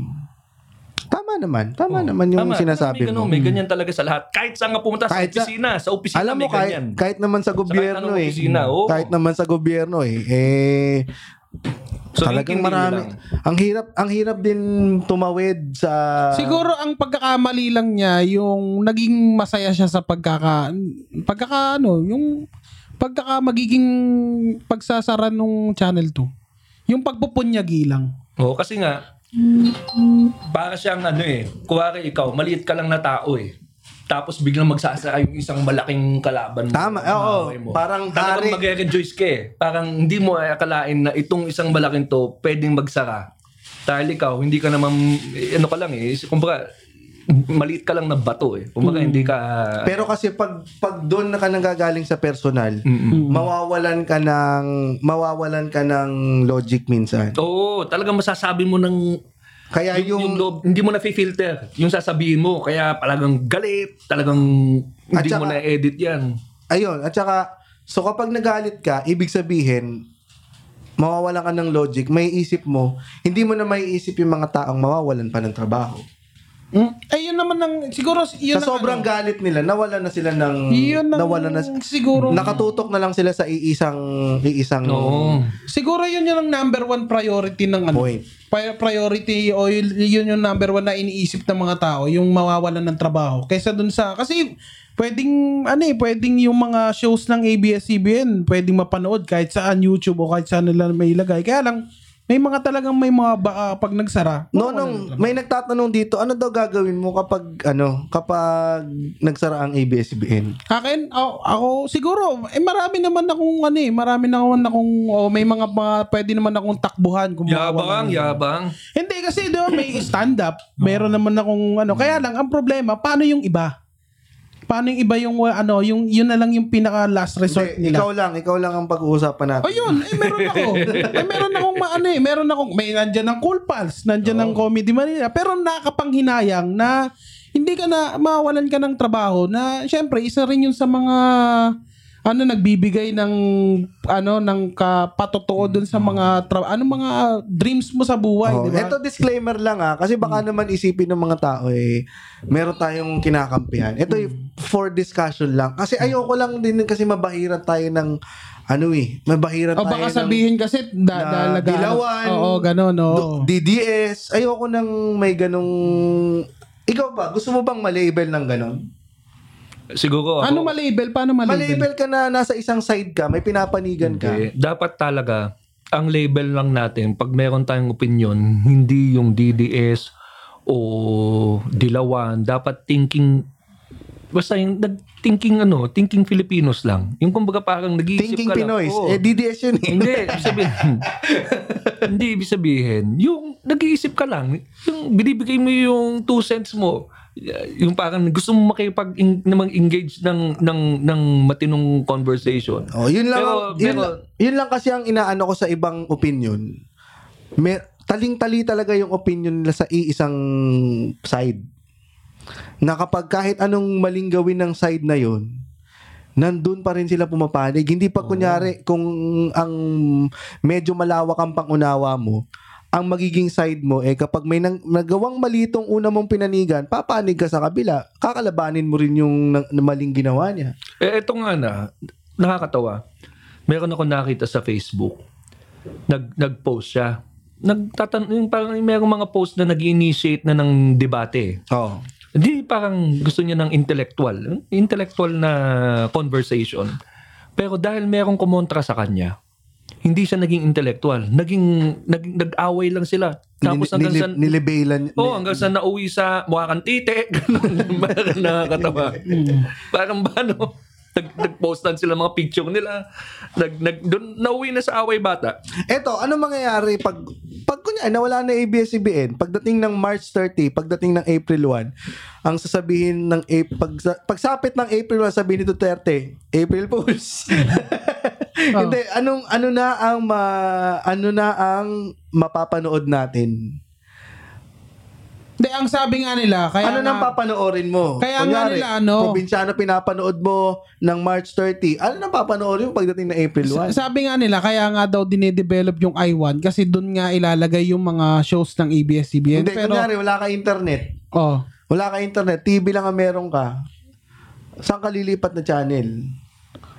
tama naman. Tama naman yung Tama, sinasabi may ganun, mo. May ganyan talaga sa lahat. Kahit saan nga pumunta, sa Kahit sa- opisina. Sa opisina Alam mo, may kahit, ganyan. kahit naman sa gobyerno anong eh. opisina, oo. Kahit naman sa gobyerno eh. Eh, So, talagang marami. lang. Ang hirap, ang hirap din tumawid sa... Siguro ang pagkakamali lang niya yung naging masaya siya sa pagkaka pagkaka ano, yung pagkaka magiging pagsasara nung channel 2. Yung pagpupunyagi lang. Oo, kasi nga, para siyang ano eh, kuwari ikaw, maliit ka lang na tao eh. Tapos biglang magsasara yung isang malaking kalaban mo. Tama, oo. Away mo. Parang Talagang hari. mag-rejoice ka eh. Parang hindi mo akalain na itong isang malaking to pwedeng magsara. Dahil ikaw, hindi ka naman, eh, ano ka lang eh, kumbaga, maliit ka lang na bato eh. Kumbaga, hindi ka... Pero kasi pag pag doon na ka nanggagaling sa personal, Mm-mm. mawawalan ka ng mawawalan ka ng logic minsan. Oo, talagang masasabi mo ng Kaya yung, yung yung, loob, hindi mo na filter yung sasabihin mo. Kaya talagang galit, talagang hindi mo saka- na edit yan. ayun, at saka so kapag nagalit ka, ibig sabihin mawawalan ka ng logic, may isip mo, hindi mo na maiisip yung mga taong mawawalan pa ng trabaho. Mm. Eh yun naman ang siguro yun sa ang sobrang ano, galit nila, nawala na sila ng yun ang nawala na siguro nakatutok na lang sila sa iisang iisang Oo. siguro yun yung ang number one priority ng ano point. pri- priority o yun, yun yung number one na iniisip ng mga tao yung mawawalan ng trabaho kaysa dun sa kasi pwedeng ano eh pwedeng yung mga shows ng ABS-CBN pwedeng mapanood kahit saan YouTube o kahit saan nila may ilagay kaya lang may mga talagang may mga baka pag nagsara No, nung may nagtatanong dito, ano daw gagawin mo kapag ano, kapag nagsara ang ABS-CBN? Akin, ako, ako siguro, eh marami naman akong ano eh, marami naman akong, oh, may mga, mga pwede naman akong takbuhan. Kung Yabang, makawalan. yabang. Hindi kasi ba may stand-up, meron naman akong ano, kaya lang, ang problema, paano yung iba? Paano yung iba yung uh, ano, yung yun na lang yung pinaka last resort Hindi, nila. ikaw lang, ikaw lang ang pag-uusapan natin. Ayun, eh meron ako. eh meron akong maano eh, meron akong may nandiyan ng Cool Pals, nandiyan ng Comedy Manila, pero nakakapanghinayang na hindi ka na mawalan ka ng trabaho na syempre isa rin yun sa mga ano nagbibigay ng ano ng kapatotoo dun sa mga tra- ano mga dreams mo sa buhay, Oh, di ba? Ito disclaimer lang ah, kasi baka naman isipin ng mga tao eh, meron tayong kinakampihan. Ito eh, for discussion lang. Kasi ayoko lang din kasi mabahiran tayo ng ano eh, mabahiran O tayo baka ng sabihin kasi da, na dalaga. dilawan, Oo, ganun, oo. do- DDS. Ayoko nang may ganong ikaw ba, gusto mo bang malabel ng ganon? Siguro ako, ano malabel? Paano malabel? Malabel ka na nasa isang side ka, may pinapanigan ka. Dapat talaga, ang label lang natin, pag meron tayong opinion, hindi yung DDS o Dilawan, dapat thinking, basta yung nag-thinking ano, thinking Filipinos lang. Yung kumbaga parang nag-iisip Thinking ka lang. Pinoy. Oo. Eh, DDS yun eh. Hindi, ibig sabihin. hindi, ibig sabihin. Yung nag-iisip ka lang, yung binibigay mo yung two cents mo, yung parang gusto mo makipag namang engage ng ng ng matinong conversation. Oh, yun lang, Pero- ang- yun, pero- lang- yun lang kasi ang inaano ko sa ibang opinion. May, taling-tali talaga yung opinion nila sa iisang side. Na kapag kahit anong maling gawin ng side na yun, nandun pa rin sila pumapanig. Hindi pa kunyari kung ang medyo malawak ang pangunawa mo, ang magiging side mo eh kapag may nang, nagawang malitong una mong pinanigan, papanig ka sa kabila. Kakalabanin mo rin yung na, na maling ginawa niya. Eh, eto nga na, nakakatawa. Meron ako nakita sa Facebook. Nag, nag-post siya. nagtatan yung parang merong mga post na nag-initiate na ng debate. Oh. Hindi parang gusto niya ng intellectual, intellectual na conversation. Pero dahil merong kumontra sa kanya, hindi siya naging intellectual. Naging, naging nag-away lang sila. Tapos hanggang sa nili- nilibelan. Oh, hanggang sa nauwi sa mukha kang tite. Ganun. Nakakatawa. Parang ba, no? Nag, nag-postan sila mga picture nila. Nag, nag, dun, nauwi na sa away bata. Eto, ano mangyayari pag pag kunya nawala na ABS-CBN, pagdating ng March 30, pagdating ng April 1, ang sasabihin ng pag, pagsapit ng April 1, sabihin ni Duterte, April Fools. Hindi, anong ano na ang ma, ano na ang mapapanood natin? Hindi, ang sabi nga nila, kaya ano nga, nang papanoorin mo? Kaya nga nila, ano? Probinsyano pinapanood mo ng March 30. Ano nang papanoorin mo pagdating ng April 1? sabi nga nila, kaya nga daw dinedevelop yung I1 kasi doon nga ilalagay yung mga shows ng ABS-CBN. Hindi, Pero, kunyari, wala ka internet. oh, Wala ka internet, TV lang ang meron ka. Saan ka lilipat na channel?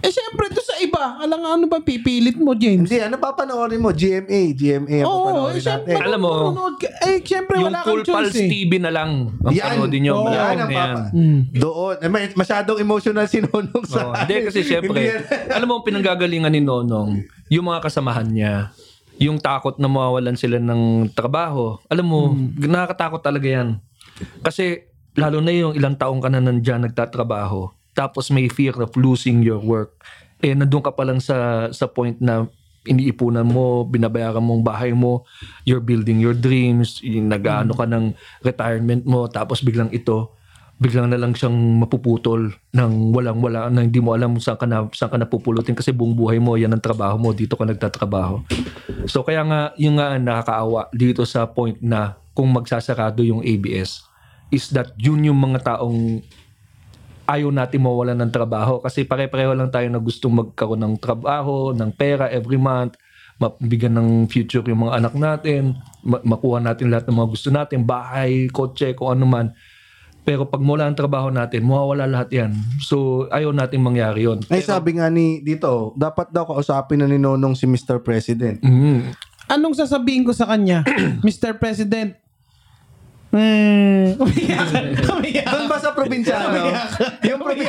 Eh syempre, doon sa iba, alam nga ano ba pipilit mo, James? Hindi, ano papanoorin mo? GMA. GMA ang Oo, eh, papanoorin syempre, natin. Alam mo, ka. Eh, syempre, yung wala Cool kang choice Pals eh. TV na lang ang Yan. panoodin nyo. Oo. Yan ang papa- Mm. Doon. Eh, may masyadong emotional si Nonong sa Oh, hindi kasi Hindi syempre, yan. alam mo ang pinanggagalingan ni Nonong, yung mga kasamahan niya, yung takot na mawawalan sila ng trabaho. Alam mo, nakakatakot talaga yan. Kasi lalo na yung ilang taong ka na nandyan nagtatrabaho, tapos may fear of losing your work. Eh, nandun ka pa lang sa, sa point na iniipunan mo, binabayaran mong bahay mo, you're building your dreams, nag-ano ka ng retirement mo, tapos biglang ito, biglang na lang siyang mapuputol ng walang-wala na hindi mo alam saan ka, na, saan ka napupulutin kasi buong buhay mo, yan ang trabaho mo, dito ka nagtatrabaho. So kaya nga, yung nga nakakaawa dito sa point na kung magsasarado yung ABS is that yun yung mga taong ayaw natin mawalan ng trabaho kasi pare-pareho lang tayo na gustong magkaroon ng trabaho, ng pera every month, mabigyan ng future yung mga anak natin, ma- makuha natin lahat ng mga gusto natin, bahay, kotse, kung ano man. Pero pag mawala ang trabaho natin, mawawala lahat yan. So, ayaw natin mangyari yun. Ay, sabi nga ni dito, dapat daw kausapin na ni Nonong si Mr. President. Mm. Anong sasabihin ko sa kanya? Mr. President, Hmm. Umiyak. Umiyak. Doon ba sa probinsyano? yung probi-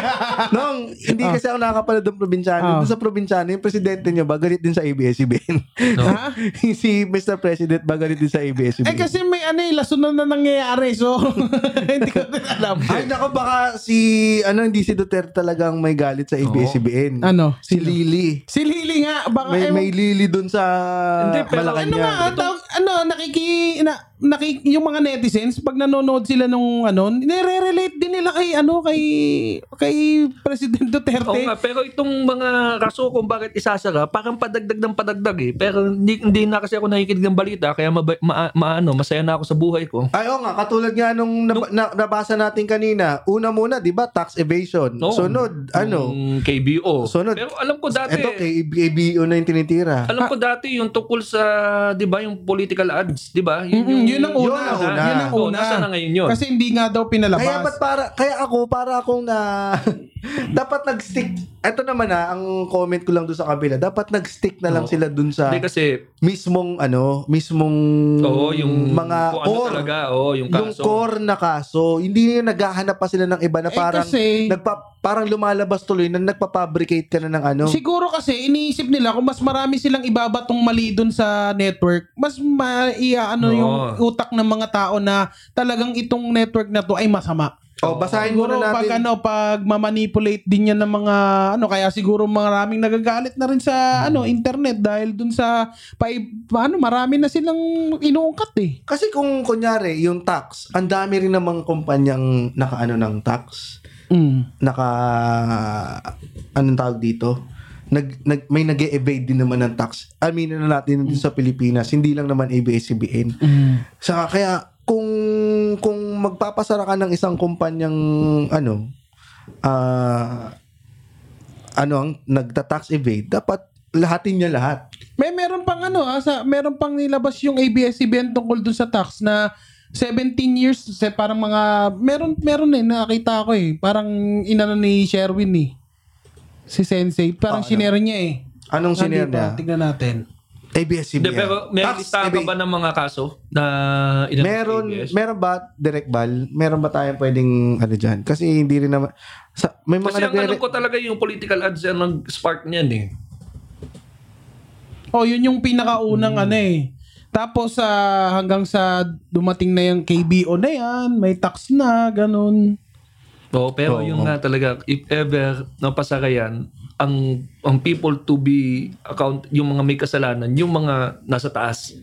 Nong, hindi kasi ako nakakapala doon probinsyano. Ah. Doon sa probinsyano, yung presidente niyo ba, galit din sa ABS-CBN? Ha? si Mr. President ba, galit din sa ABS-CBN? Eh kasi may ano eh, lason na nangyayari. So, hindi ko din alam. Ay, nako, baka si, ano, hindi si Duterte talagang may galit sa ABS-CBN. Ano? Si Lily. Si Lily nga, baka May, may Lily doon sa Hindi, pero ano nga, Malacanang. ano, nakiki, na, naki, yung mga netizens, pag nanonood sila nung ano, nire-relate din nila kay, ano, kay, kay President Duterte. Oo nga, pero itong mga raso kung bakit isasara, parang padagdag ng padagdag eh. Pero hindi, hindi na kasi ako nakikinig ng balita, kaya maba, ma, maano, masaya na ako sa buhay ko. Ay, oo nga, katulad nga nung nab- na- nabasa natin kanina, una muna, di ba, tax evasion. Oo. Sunod, ano, Yung KBO. Sunod. Pero alam ko dati, ito kay ABO na yung tinitira. alam ko dati yung tungkol sa, di ba, yung political ads, di ba? Mm-mm, yun ang una. Yun ang una. Yun ang una. nasa na ngayon yun? Kasi hindi nga daw pinalabas. Kaya ba't para, kaya ako, para akong na, dapat nag-stick, eto naman na, ang comment ko lang doon sa kabila, dapat nag-stick na lang Oo. sila doon sa Hindi kasi, mismong, ano, mismong oo, yung mga ano core. talaga, oo, yung yung kaso. core na kaso, hindi yung naghahanap pa sila ng iba na Eh, parang, kasi- nagpa, parang lumalabas tuloy na nagpapabricate ka na ng ano. Siguro kasi iniisip nila kung mas marami silang ibabatong mali dun sa network, mas maia ano Oo. yung utak ng mga tao na talagang itong network na to ay masama. O, basahin Siguro muna pag natin. ano pag mamanipulate din yan ng mga ano kaya siguro maraming nagagalit na rin sa ano internet dahil dun sa pa, ano marami na silang inuungkat eh. Kasi kung kunyari, yung tax, ang dami rin namang kumpanyang nakaano ng tax. Mm. Naka, anong tawag dito? Nag, nag, may nag evade din naman ng tax. Aminin na natin dito sa Pilipinas, hindi lang naman ABS-CBN. Mm. Saka kaya, kung, kung magpapasara ka ng isang kumpanyang, ano, ah, ano ang nagta-tax evade, dapat lahatin niya lahat. May meron pang ano ah, sa meron pang nilabas yung ABS-CBN tungkol dun sa tax na 17 years parang mga meron meron eh nakita ko eh parang inano ni Sherwin eh si Sensei parang Ah, ano? sinero niya eh Anong sinare niya? tignan natin ABS-CBN. Hindi, pero may Tax listahan ka ba ng mga kaso na Meron, ABS? meron ba, direct bal? Meron ba tayong pwedeng, ano dyan? Kasi hindi rin naman, sa, may mga Kasi ang alam ko talaga yung political ads yan ang spark niyan eh. Oh, yun yung pinakaunang ano eh. Tapos sa hanggang sa dumating na yung KBO na yan, may tax na, ganun. Oo, pero Oo. yung nga talaga, if ever napasara yan, ang ang people to be account yung mga may kasalanan, yung mga nasa taas.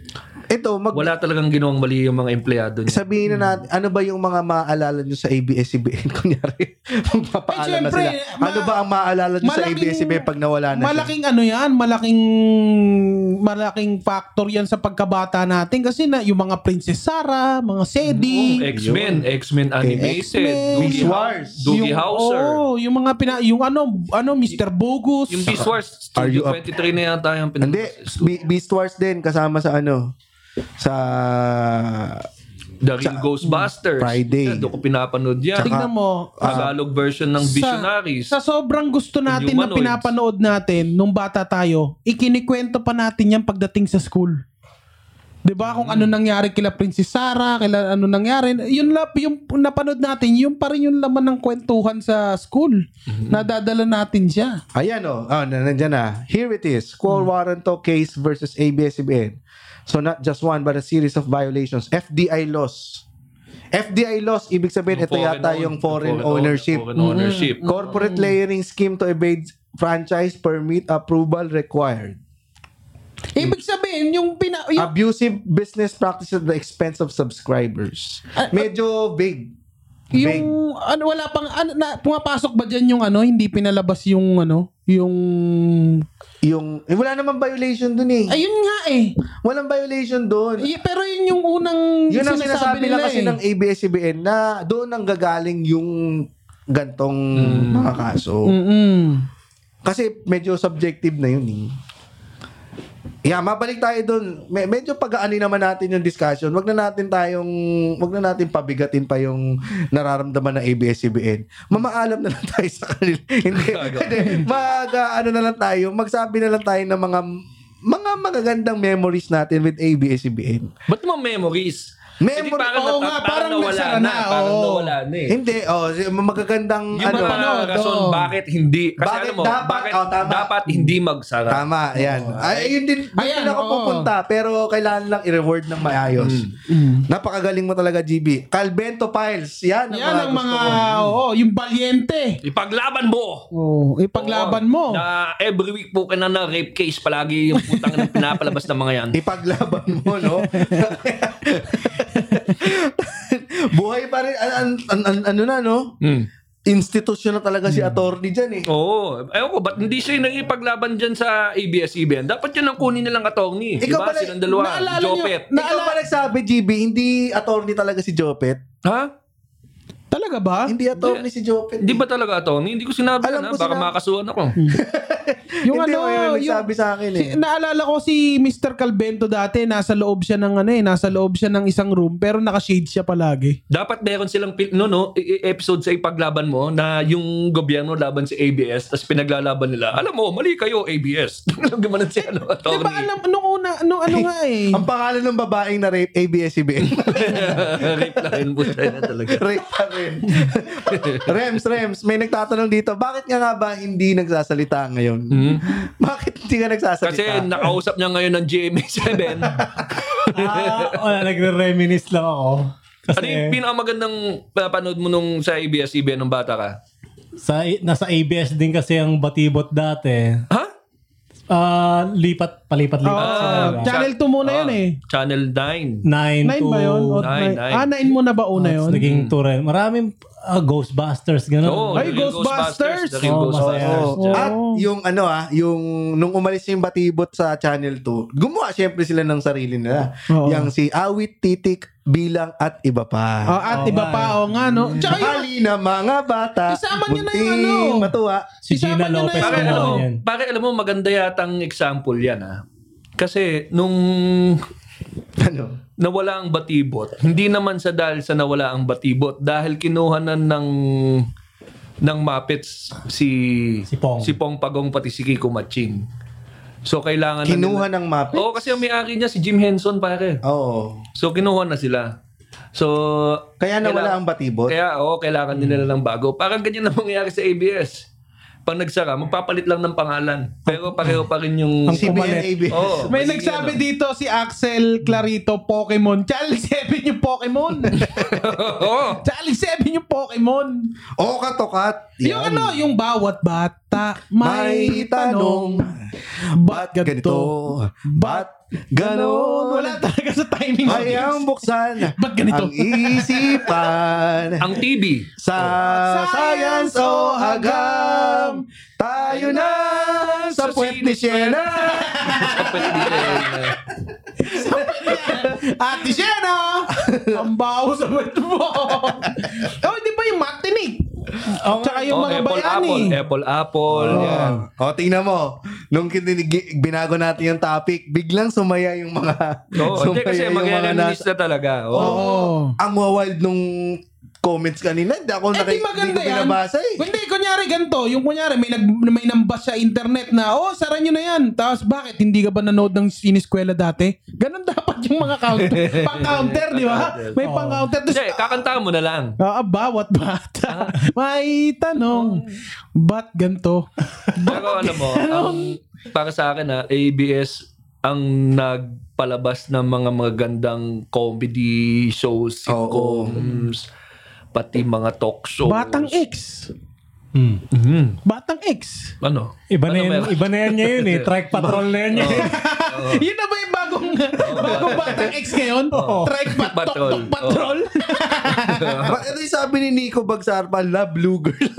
Ito, mag, Wala talagang ginawang mali yung mga empleyado niya. sabihin na natin, ano ba yung mga maaalala nyo sa ABS-CBN? Kunyari, magpapaalala Eh, syempre, sila. ma- ano ba ang maaalala nyo sa ABS-CBN pag nawala na siya? Malaking ano yan, malaking malaking factor yan sa pagkabata natin kasi na yung mga Princess Sarah, mga Sedi, Oh, X-Men, X-Men animated, X-Men. Doogie Beast Wars. Doogie Hauser. Oh, yung mga pina yung ano, ano Mr. Bogus. Yung Beast Wars, Are you Studio up? 23 na yata yung pinag- Hindi, Be- Beast Wars din, kasama sa ano, sa The Real Ghostbusters. Friday. Doon ko pinapanood yan. Tignan mo, Tagalog version ng Visionaries. Sa, sa sobrang gusto natin na pinapanood natin nung bata tayo, ikinikwento pa natin yan pagdating sa school. 'Di ba kung ano nangyari kila Princess Sarah, kila ano nangyari, yun la yung napanood natin, yung pa rin yung laman ng kwentuhan sa school. Nadadala natin siya. Ayan o. Oh, na- nandyan na. Here it is. Quo warranto case versus ABS-CBN. So not just one but a series of violations. FDI laws. FDI laws, ibig sabihin, ito Foreign yata own- yung foreign, own- ownership. Foreign ownership. Corporate layering scheme to evade franchise permit approval required. Ibig sabihin, yung pina... Yung, Abusive business practices at the expense of subscribers. Medyo vague. Vague. yung ano wala pang ano na pumapasok ba diyan yung ano hindi pinalabas yung ano yung Yung, eh, wala namang violation dun eh. ayun nga eh Walang violation dun. Y- pero yun yung unang Yun ang sinasabi lang nila kasi eh. ng ABS-CBN na doon ang gagaling yung gantong mga kaso. Mm-mm. Kasi medyo subjective na yun eh. Yeah, mabalik tayo doon. Me- medyo pag-aani naman natin yung discussion. Wag na natin tayong wag na natin pabigatin pa yung nararamdaman ng ABS-CBN. Mamaalam na lang tayo sa kanila. Hindi. Hindi. Mag ah, ano na lang tayo, magsabi na lang tayo ng mga mga magagandang memories natin with ABS-CBN. Ba't mo memories? Hindi parang, Oo nga, parang, parang nawala na. na, Parang oo. nawala na eh. Hindi, oh, magagandang Yung ano. mga Napanood, rason oo. bakit hindi. Kasi Bakit alam mo, dapat- bakit oh, tama. dapat hindi magsara. Tama, ayan. Ay, yun din, doon Ayan, din ako oo. pupunta, pero kailangan lang i-reward ng maayos. Napakagaling mo talaga, GB. Calvento Files, yan ang yan mga ang mga oo yung valiente Ipaglaban mo! oh ipaglaban mo Na every week po ka na na rape case palagi yung putang ng pinapalabas ng mga yan. Ipaglaban mo, no? Buhay pa rin, an, an- an- an- ano na, no? Hmm. Institusyon na talaga si attorney dyan, eh. Oo. Ewan ko, ba't hindi siya yung nangipaglaban dyan sa ABS-CBN? Dapat yan ang kunin nilang attorney. Ikaw Diba? Silang dalawa. naalala nyo- Jopet. Ikaw ba nagsabi, GB, hindi attorney talaga si Jopet? Ha? Talaga ba Hindi attorney si Jopet. Hindi ba talaga attorney? Hindi ko sinabi Alam yan, ko? Baka sinabi. makasuhan ako. yung hindi, ano yung nagsabi sa akin, eh. si- naalala ko si Mr. Calvento dati nasa loob siya ng ano eh nasa loob siya ng isang room pero naka-shade siya palagi Dapat meron silang pil- no, no, i- i- episode sa ipaglaban mo na yung gobyerno laban si ABS tapos pinaglalaban nila. Alam mo, mali kayo ABS. Gumanon si ano, di attorney. ba alam nung una nung ano nga eh Ang pangalan ng babaeng na rape, ABS-CBN. Rape na rin po tayo na talaga. rape pa rin. Rems, Rems, may nagtatanong dito, bakit nga nga ba hindi nagsasalita ngayon? Hmm? Bakit hindi ka nagsasalita? Kasi nakausap niya ngayon ng GMA7. Ah, wala, nagre-reminisce lang ako. Kasi ano yung pinakamagandang panood mo nung sa ABS-CBN nung bata ka? sa, nasa ABS din kasi ang batibot dati. Ha? Ah, lipat, palipat-lipat Ah, sila. channel 2 muna yun eh Channel 9. 9 9 to... ba yun? O Nine, nine? nine. Ah, 9 mo na ba una yun? Naging tour rin. Maraming ah, Ghostbusters, gano'n. Oo, Ay, The Real Ghostbusters! The Real Oo, Ghostbusters. masaya. Oo. Oo. At yung ano ah, yung nung umalis yung batibot sa Channel 2, gumawa syempre sila ng sarili nila. Oo. Yang si Awit, Titik, Bilang at iba pa. Oh, at Oo iba nga pa, o nga, no? Tsaka Hali na mga bata. Isama niyo na yung ano. Matuwa. Si Isama Gina niyo na Lopez yun. Pare, alam gumawa mo, yan. pare, alam mo, maganda yatang example yan, ha? Kasi, nung Ano? nawala ang batibot, hindi naman sa dahil sa nawala ang batibot, dahil kinuhanan ng ng Muppets si Si Pong. si Pong Pagong pati si Kiko Maching. So kailangan Kinuha na nila. ng Muppets? Oo, kasi ang may-ari niya si Jim Henson pare. Oo. So kinuha na sila. So Kaya nawala Kailangan- ang batibot? kaya oo, kailangan din nila ng bago. Parang ganyan na mangyayari sa ABS. Pag nagsara, magpapalit lang ng pangalan. Pero pareho pa rin yung Ang CBN pumalit. ABS. Oo, May magiging nagsabi ano. dito si Axel Clarito Pokemon. Channel 7 yung Pokemon. Oo. Channel 7 yung Pokemon. O katokat. Yung ano, yung bawat bata may tanong. Ba't ganito? Ba't ganon? Wala talaga sa timing. Hayang buksan Ba't ganito? ang isipan Ang TV. sa science o agam. Tayo na sa puwet ni eh. Ate Shena! Ang baho sa wet mo. oh, di ba yung matinik? Tsaka yung Oh, mga Apple, bayani. Apple, Apple, Apple. Yan. O, tingnan mo. Nung kininig- binago natin yung topic, biglang sumaya yung mga... Oo, hindi kasi yung mga mag-reminisce na talaga. Oo. Oo. Ang wild nung comments kanina, hindi ako Eh, naki, di maganda hindi ko yan. binabasa eh. Hindi, kunyari ganito. Yung kunyari, may, nag, may nambas sa internet na, oh, sara nyo na yan. Tapos bakit? Hindi ka ba nanood ng siniskwela dati? Ganon dapat yung mga counter. pang-counter, di ba? May pang-counter. Tapos, Hindi, kakantahan mo na lang. ah, bawat bata. may tanong. Ba't ganito? Pero alam mo, ang, para sa akin ha, ABS ang nagpalabas ng mga magagandang comedy shows, sitcoms, pati mga talk shows. Batang X. Hmm. Mhm. Batang X. Ano? Iba na Ano yan, meron? iba na yan ngayon eh. Trike patrol na yan. eh. Yun na ba yung bagong, bagong Batang X ngayon? Trike pat Patrol. Patrol. Patrol. Ba- Ito yung sabi ni Nico Bagsarpa, love blue girl.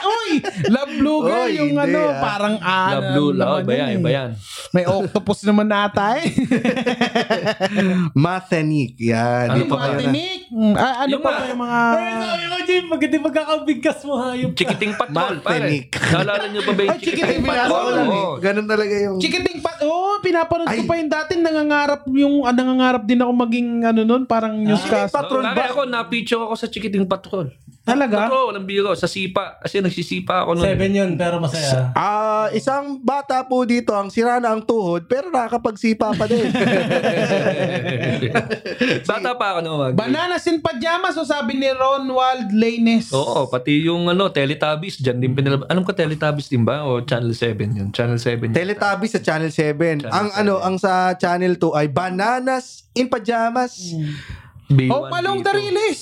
Uy! Love Blue Girl, Oy, yung hindi, ano, ah. parang ah, Love Blue, ano love, naman iba yan, iba eh. yan. May octopus naman nata eh. Mathenic, yan. Ano pa yun? Matinik. Mm, ah, ano Yung pa ba yung mga... Ay, sabi ko, Jim, maganda magkakabigkas mo hayop ka. Chikiting Patrol, pare. Martinic. Naalala niyo ba ba yung Ay, Chikiting Patrol. Oo. Ganun talaga yung... Chikiting pat... Oh, pinapanood ko Ay. pa yung dati. Nangangarap yung... Ah, nangangarap din ako maging ano nun, parang newscast. Patrol Oo, ba? Ako, na-picture ako sa Chikiting Patrol. Talaga? Totoo, walang biro. Sa sipa. Kasi nagsisipa ako nun. Seven yun, pero masaya. Ah, isang bata po dito ang sira na ang tuhod pero nakakapagsipa pa din. Bata pa ako naman. Bananas in Pajamas, o sabi ni Ronwald Lanes. Oo, pati yung ano, Teletubbies, dyan din pinalabas. Alam ko Teletubbies din ba? O Channel 7 yun? Channel 7 yun. Teletubbies sa Channel 7. ang ano, ang sa Channel 2 ay Bananas in Pajamas. B1, Oh, Malong B2. Tayo'y Darilis.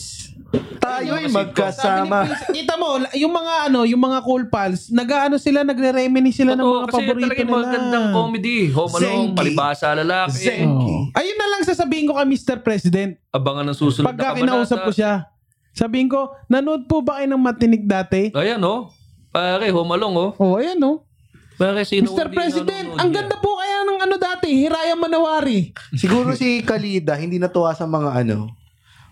Ayun, kasi magkasama. Kita mo, yung mga ano, yung mga cool pals, nag-ano sila, nagre-reminisce sila ng mga kasi paborito talaga yung nila. magandang comedy. Home Alone, Zengi. Palibasa, Lalaki. Zengi. Oo. Ayun na lang sasabihin ko kay Mr. President. Abangan ng susunod Pagka na kinausap ko siya, sabihin ko, nanood po ba kayo ng matinig dati? Ayan oh. Pare, Home Alone oh. Oh, ayan no. Pare, sino Mr. hindi President, ang ganda po kaya ng ano dati, Hiraya Manawari. Siguro si Kalida hindi natuwa sa mga ano.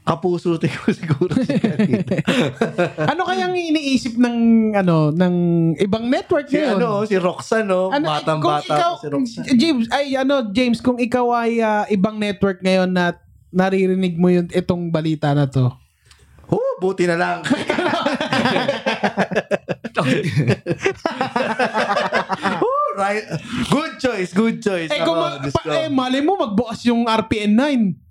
Kapuso ko siguro si Kalida. ano kayang iniisip ng ano ng ibang network si ngayon? ano, si Roxanne, no? Ano, Batang kung bata ikaw, si Roxanne. James, ay ano, James, kung ikaw ay ah, ibang network ngayon na naririnig mo yung itong balita na to. Oh, buti na lang. oh, right. Good choice, good choice. Eh, kung ma- pa, eh, mali mo, magbukas yung RPN 9.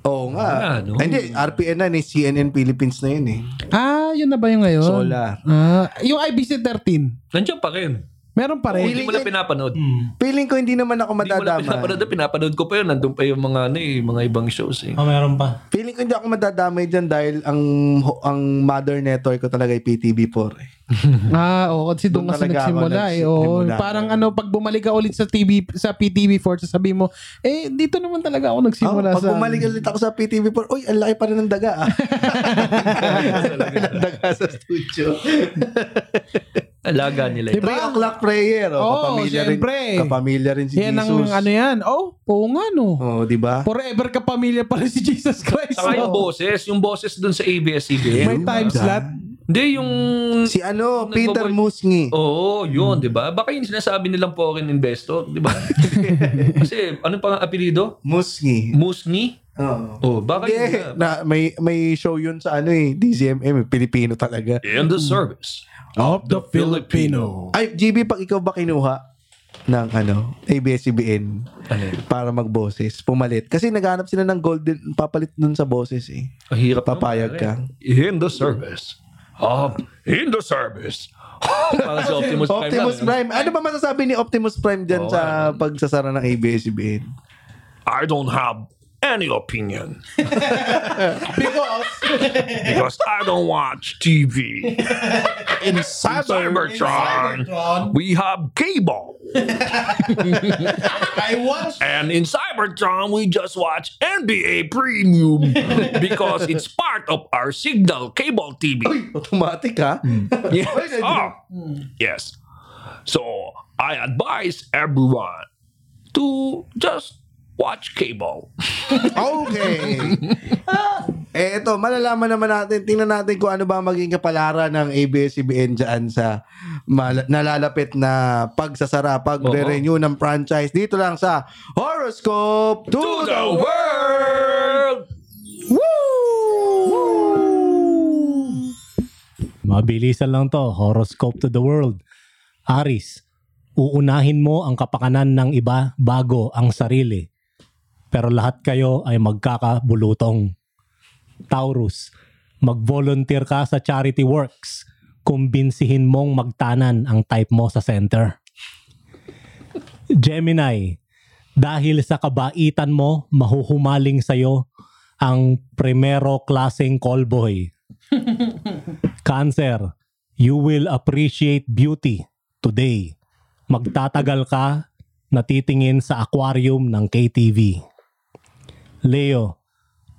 Oo nga. Ah, no? Hindi, RPN na ni CNN Philippines na yun eh. Ah, yun na ba yung ngayon? Solar. Ah, yung IBC 13. Nandiyan pa rin. Meron pa rin. Hindi mo na pinapanood. Hmm. Feeling ko hindi naman ako Hindi mo na madadama. pinapanood. Pinapanood ko pa yun. Nandun pa yung mga, ano, eh, mga ibang shows eh. Oh, meron pa. Feeling ko hindi ako madadamay dyan dahil ang ang mother network ko talaga ay PTV4 eh. Ah, oo, kasi doon kasi nagsimula eh. Oo, parang ano, pag bumalik ka ulit sa TV, sa PTV4, sasabihin mo, eh, dito naman talaga ako nagsimula Oh, pag sa... bumalik ulit ako sa PTV4, uy, ang laki pa rin ng daga ah. ng daga sa studio. Alaga nila. Diba? Three o'clock prayer. Oh, Oo, kapamilya rin, syempre. kapamilya rin si Yan ang Jesus. ano yan. Oh, oo nga no. Oh, di ba? Forever ka pamilya pa rin si Jesus Christ. Saka yung no? boses. Yung boses dun sa ABS-CBN. May time slot. Hindi, yung... Si ano, Yung Peter Musngi. Oo, yun, di ba? Baka yung sinasabi nilang foreign investor, di ba? Kasi, ano pa ang apelido? Musngi. Musni? Oo. Oh, baka Hindi, yun na. may may show yun sa ano eh, DZMM, eh, Pilipino talaga. In the service. Of the Filipino. Ay, GB, pag ikaw ba kinuha? ng ano, ABS-CBN Ano para magboses. Pumalit. Kasi naghanap sila ng golden papalit dun sa boses eh. Ang hirap Papayag naman, ka. In the service. Um, in the service. Parang si Optimus Prime. Optimus lang, Prime. Ano ba masasabi ni Optimus Prime dyan Oo, sa pagsasara ng ABS-CBN? I don't have any opinion Because because I don't watch TV. in Cybertron, we have cable. I watch And in Cybertron, we just watch NBA Premium because it's part of our signal cable TV. Automatic ha? Hmm. Yes. Oh, yes. So I advise everyone to just watch cable. Okay. eh ito, malalaman naman natin, tingnan natin kung ano ba maging kapalaran ng ABS-CBN dyan sa mal- nalalapit na pagsasara, pagre-renew ng franchise. Dito lang sa Horoscope to, To the the World! world! Mabilisan lang to. Horoscope to the world. Aris, uunahin mo ang kapakanan ng iba bago ang sarili. Pero lahat kayo ay magkakabulutong. Taurus, mag-volunteer ka sa charity works. Kumbinsihin mong magtanan ang type mo sa center. Gemini, dahil sa kabaitan mo, mahuhumaling sa'yo ang primero klaseng callboy. Cancer, you will appreciate beauty today. Magtatagal ka natitingin sa aquarium ng KTV. Leo,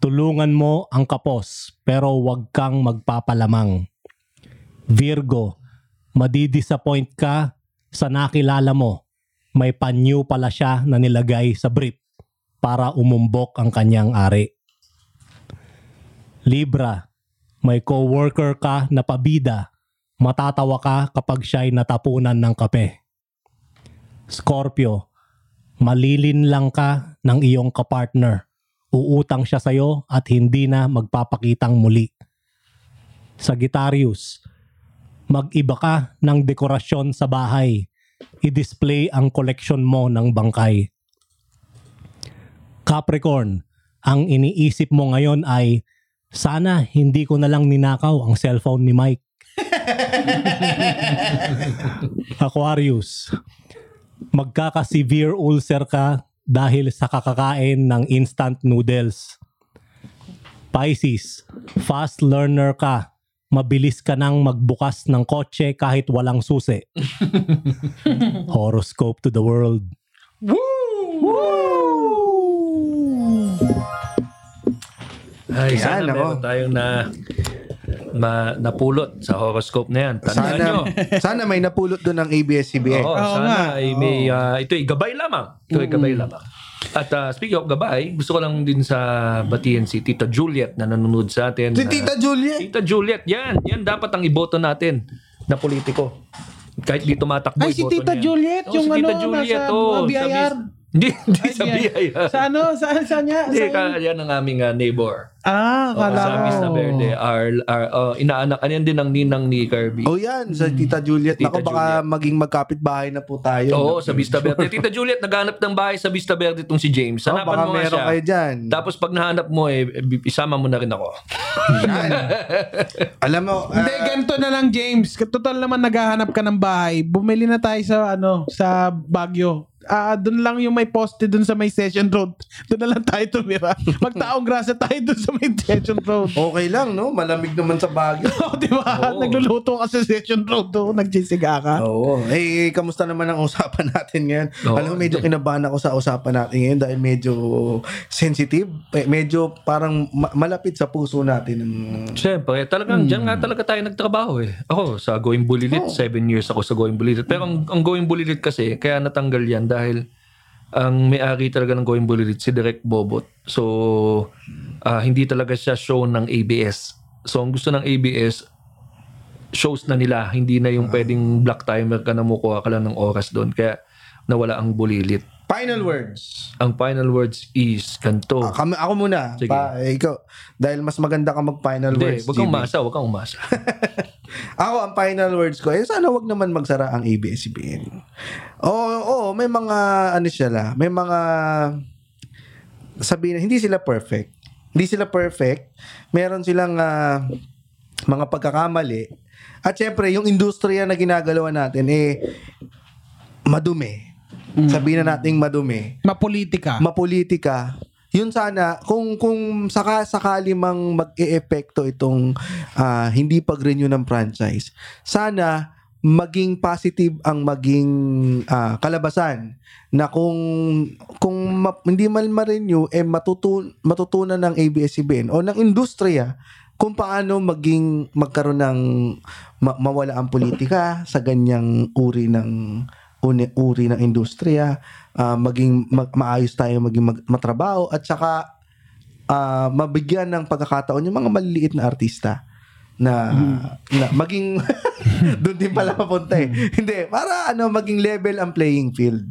tulungan mo ang kapos pero wag kang magpapalamang. Virgo, madidisappoint ka sa nakilala mo. May panyo pala siya na nilagay sa brief para umumbok ang kanyang ari. Libra, may coworker ka na pabida, matatawa ka kapag siya'y natapunan ng kape. Scorpio, malilin lang ka ng iyong kapartner. Uutang siya sa'yo at hindi na magpapakitang muli. Sagittarius, mag-iba ka ng dekorasyon sa bahay. I-display ang koleksyon mo ng bangkay. Capricorn, ang iniisip mo ngayon ay sana hindi ko na lang ninakaw ang cellphone ni Mike. Aquarius, magkaka-severe ulcer ka dahil sa kakakain ng instant noodles. Pisces, fast learner ka. Mabilis ka nang magbukas ng kotse kahit walang susi. Horoscope to the world. Ay, Yan, sana ako. meron tayong na, ma, napulot sa horoscope na yan. Tandaan Sana, nyo. sana may napulot doon ng ABS-CBN. Oo, Oo sana nga. ay may, ah, ito ay gabay lamang. Ito ay gabay lamang. At ah, speaking of gabay, gusto ko lang din sa batiin si Tita Juliet na nanonood sa atin. Si Tita Julia. Tita Juliet, yan. Yan dapat ang iboto natin na politiko. Kahit di tumatakbo, Ay, si iboto Tita niya. Juliet, Oo, yung si Tita ano, Juliet, nasa oo, mga sa BIR. Hindi, hindi sa yan. BIR. Sa ano? Saan, saan niya? Hindi, Sa- yan ang aming ah, neighbor. ah, Oh, kala sa ko. Vista Verde. Our, our, oh, inaanak, ano din ang ninang ni Kirby. Oh yan, sa Tita Juliet. Tita Nako, baka Juliet. maging magkapit-bahay na po tayo. Oo, sa Vista Verde. Tita Juliet, naghanap ng bahay sa Vista Verde itong si James. Oh, Hanapan baka mo nga meron siya. kayo dyan. Tapos pag nahanap mo, eh, isama mo na rin ako. Alam mo, Hindi, ah, ganito na lang, James. Total naman naghahanap ka ng bahay. Bumili na tayo sa, ano, sa Baguio. Ah, doon lang yung may poste doon sa may Session Road. Doon na lang tayo tumira. Magtaong grasa tayo doon sa may Session Road. okay lang, no? Malamig naman sa Baguio. Oh, di ba? Oo. Nagluluto ka sa Session Road doon. Nagsisiga ka. Oo. Eh, kamusta naman ang usapan natin ngayon? Oo, Alam mo, medyo hindi. kinabahan ako sa usapan natin ngayon dahil medyo sensitive. Eh, medyo parang ma- malapit sa puso natin. Siyempre, talagang dyan nga talaga tayo nagtrabaho eh. Ako, sa Going Bulilit, seven years ako sa Going Bulilit. Pero ang, ang Going Bulilit kasi, kaya natanggal yan dahil ang may-ari talaga ng Going Bulilit, si Direk Bobot. So, ah, hindi talaga siya show ng ABS. So, ang gusto ng ABS, shows na nila. Hindi na yung pwedeng black timer ka na mukuha ka lang ng oras doon. Kaya nawala ang bulilit. Final words. Ang final words is kanto. Ah, kami, ako muna. Sige. Pa, eh, ikaw. Dahil mas maganda ka mag-final Hindi, words. wag kang umasa, wag kang umasa. Ako, ang final words ko, eh, sana wag naman magsara ang ABS-CBN. Oo, oo, Oo, may mga ano sila, may mga sabihin na hindi sila perfect. Hindi sila perfect. Meron silang ah, mga pagkakamali. At syempre, yung industriya na ginagalawan natin eh madumi. Sabihin na nating madumi. Mapolitika. mapolitika, yun sana, kung, kung saka, sakali mang mag-e-epekto itong ah, hindi pag-renew ng franchise, sana maging positive ang maging ah, kalabasan na kung kung ma- hindi man ma-renew eh matutun matutunan ng ABS-CBN o ng industriya kung paano maging magkaroon ng ma- mawala ang politika sa ganyang uri ng uni, uri ng industriya ah, maging mag- maayos tayo maging mag- matrabaho at saka ah, mabigyan ng pagkakataon yung mga maliliit na artista na, na maging doon din pala papunta eh. hindi, para ano maging level ang playing field.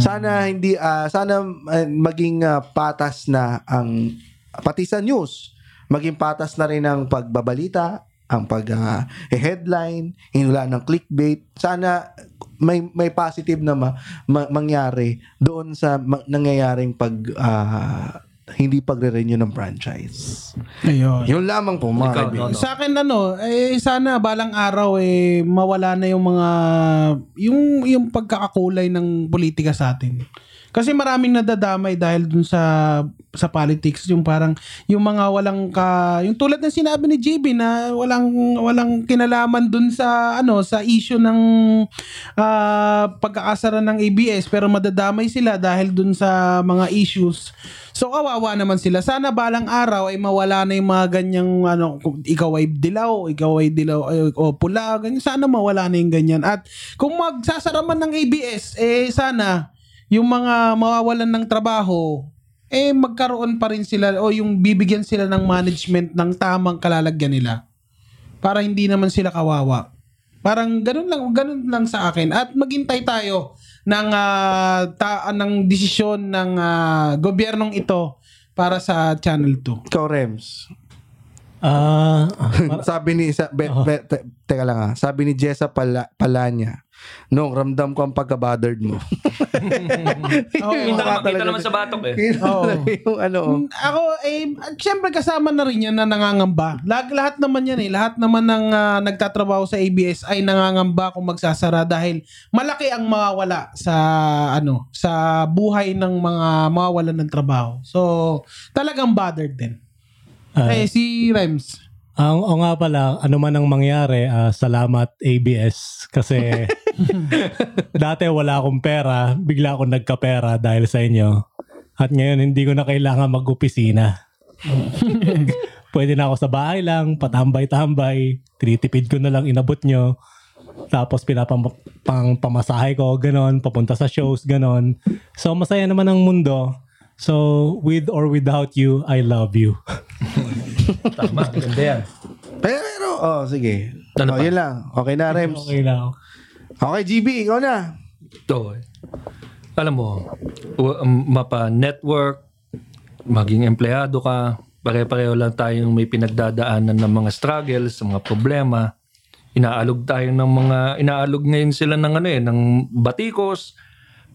Sana hindi ah, sana ah, maging ah, patas na ang pati sa news, maging patas na rin ang pagbabalita, ang pag ah, headline, hinula ng clickbait. Sana may may positive na ma- ma- mangyari doon sa ma- nangyayaring pag ah, hindi pagre-renew ng franchise. Ayun. Yun lamang po, mga Ikaw, no, no. Sa akin ano, eh sana balang araw eh mawala na yung mga yung yung pagkakakulay ng politika sa atin. Kasi maraming nadadamay dahil dun sa sa politics yung parang yung mga walang ka yung tulad ng sinabi ni JB na walang walang kinalaman dun sa ano sa issue ng ah, pagkakasara ng ABS pero madadamay sila dahil dun sa mga issues. So kawawa naman sila. Sana balang araw ay mawala na yung mga ganyang ano, ikaw ay dilaw, ikaw ay dilaw ay, o pula, ganyan. Sana mawala na yung ganyan. At kung magsasara man ng ABS, eh sana yung mga mawawalan ng trabaho, eh magkaroon pa rin sila o yung bibigyan sila ng management ng tamang kalalagyan nila. Para hindi naman sila kawawa. Parang ganun lang, ganun lang sa akin. At maghintay tayo ng ah, ta- ng desisyon ng ah, gobyernong ito para sa Channel 2. Ikaw, Rems. Ah, sabi ni isa, be, be- te- teka lang ah. Sabi ni Jessa Pala, Palanya, Nung ramdam ko ang pagka-bothered mo. Oo. Kita, makita talaga- naman sa batok eh. Oo. yung ano. oh. Mm, Ako, eh, at syempre kasama na rin yan na nangangamba. Lahat, lahat naman yan eh. Lahat naman ng ah, nagtatrabaho sa ABS ay nangangamba kung magsasara dahil malaki ang mawawala sa ano sa buhay ng mga mawawalan ng trabaho. So, talagang bothered din. ah, eh, si Rems. Ang o nga pala, ano man ang mangyari, ah, salamat ABS kasi dati wala akong pera, bigla akong nagkapera dahil sa inyo. At ngayon hindi ko na kailangan mag-opisina. Pwede na ako sa bahay lang, patambay-tambay, tinitipid ko na lang inabot nyo. Tapos pinapang pang pamasahe ko, ganon, papunta sa shows, ganon. So masaya naman ang mundo. So with or without you, I love you. Tama, ganda yan. Pero, oh, sige. Ano oh, pa? yun lang. Okay na, Rems. Okay na ako. Okay, GB, ikaw na. Ito eh. Alam mo, um, mapa network, maging empleyado ka, pare-pareho lang tayong may pinagdadaanan ng mga struggles, mga problema. Inaalog tayo ng mga, inaalog ngayon sila ng ano eh, ng batikos.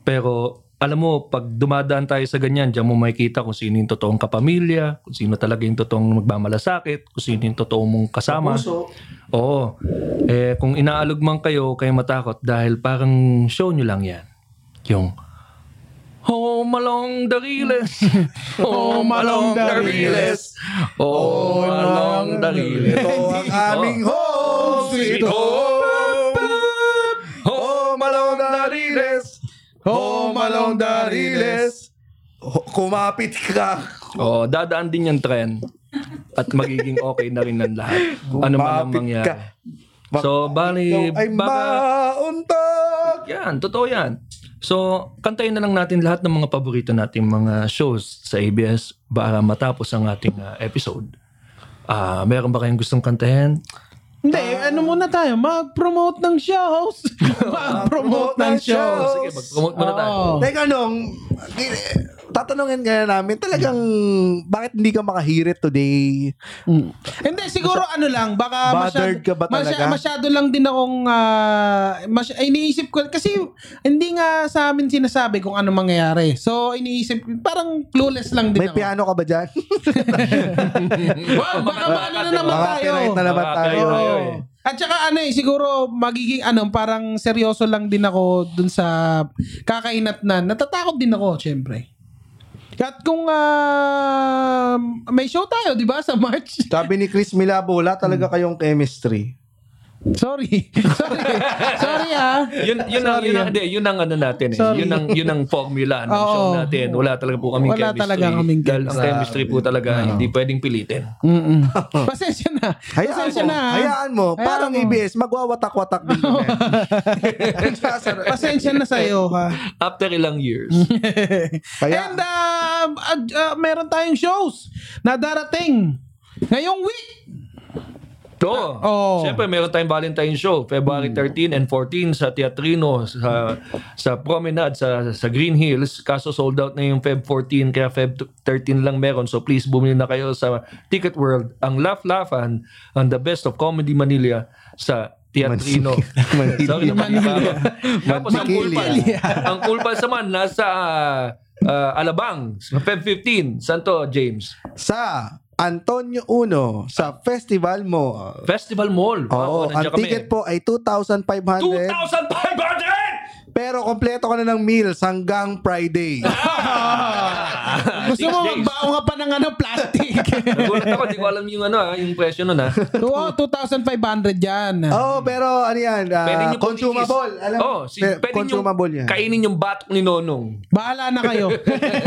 Pero alam mo, pag dumadaan tayo sa ganyan, diyan mo makikita kung sino yung totoong kapamilya, kung sino talaga yung totoong magmamalasakit, kung sino yung totoong mong kasama. Oo. Eh, kung inaalog man kayo, kayo matakot dahil parang show nyo lang yan. Yung, Home along the riles. Home along the riles. Home along the riles. Ito ang aming home, sweet home. Home along the riles. Home along the riles. Kumapit ka. Oh, dadaan din yung trend. At magiging okay na rin ng lahat. Ano man ang Kumapit mangyari. ka. Bak- So, bali, Ikaw ay baka-. Yan, totoo yan. So, kantayin na lang natin lahat ng mga paborito nating mga shows sa ABS para matapos ang ating ah, episode. Ah, meron ba kayong gustong kantahin? Hindi, ano muna tayo? Mag-promote ng shows. Mag-promote ng shows. Sige, mag-promote muna tayo. Teka nung, tatanungin kaya namin, talagang, bakit hindi ka makahirit today? Mm. Hindi, siguro ano lang, baka Bothered ka ba talaga? masyado lang din akong, ah, masy- ay, iniisip ko, kasi hindi nga sa amin sinasabi kung ano mangyayari. So, iniisip, parang clueless lang din May ako. piano ka ba dyan? Wow, baka maano na naman Mga tayo. pirate na naman tayo. Oo. eh. At saka ano eh, siguro magiging ano, parang seryoso lang din ako dun sa kakainat na. Natatakot din ako, syempre. At kung ah, may show tayo, di ba, sa March? Sabi ni Chris Milabo, wala talaga kayong chemistry. Sorry. Sorry. Sorry ah. yun yun ang yun ang, ah. hindi, yun ang ano natin eh. Sorry. Yun ang yun ang formula ng Oo. show natin. Wala talaga po kaming Wala chemistry. talaga kaming Dahil ang chemistry. po talaga hindi pwedeng pilitin. Mm-mm. Pasensya na. Hayaan Pasensya mo, na. ah. hayaan mo. Hayaan parang mo. ABS, magwawatak-watak din kami. Pasensya na sa'yo ha. After ilang years. Kaya- And uh, uh, uh, meron tayong shows na darating ngayong week. To. Oo. Siyempre, meron tayong Valentine show, February 13 and 14 sa Teatrino, sa sa Promenade, sa, sa Green Hills. Kaso sold out na yung Feb 14, kaya Feb 13 lang meron. So please, bumili na kayo sa Ticket World. Ang Laugh-Laughan, ang the best of Comedy Manila sa Teatrino. Sorry, naman Tapos ang cool Manila. Pals, ang cool Pals naman, nasa ah, Alabang, Feb 15. Santo James. sa Antonio Uno, sa festival mo. Festival Mall. Oo, ang kami. ticket po ay 2,500. 2,500! Pero kompleto ka na ng meals hanggang Friday. Gusto Six mo magbaon ka pa ng ano, plastic. Nagulat ako, di ko alam yung ano ah, yung presyo nun ah. Oo, 2,500 yan. Oo, pero ano yan? ah, Pwede niyo pong consumable. Alam, oh, si, pe- pwede consumable yan. kainin yung batok ni Nonong. Bahala na kayo.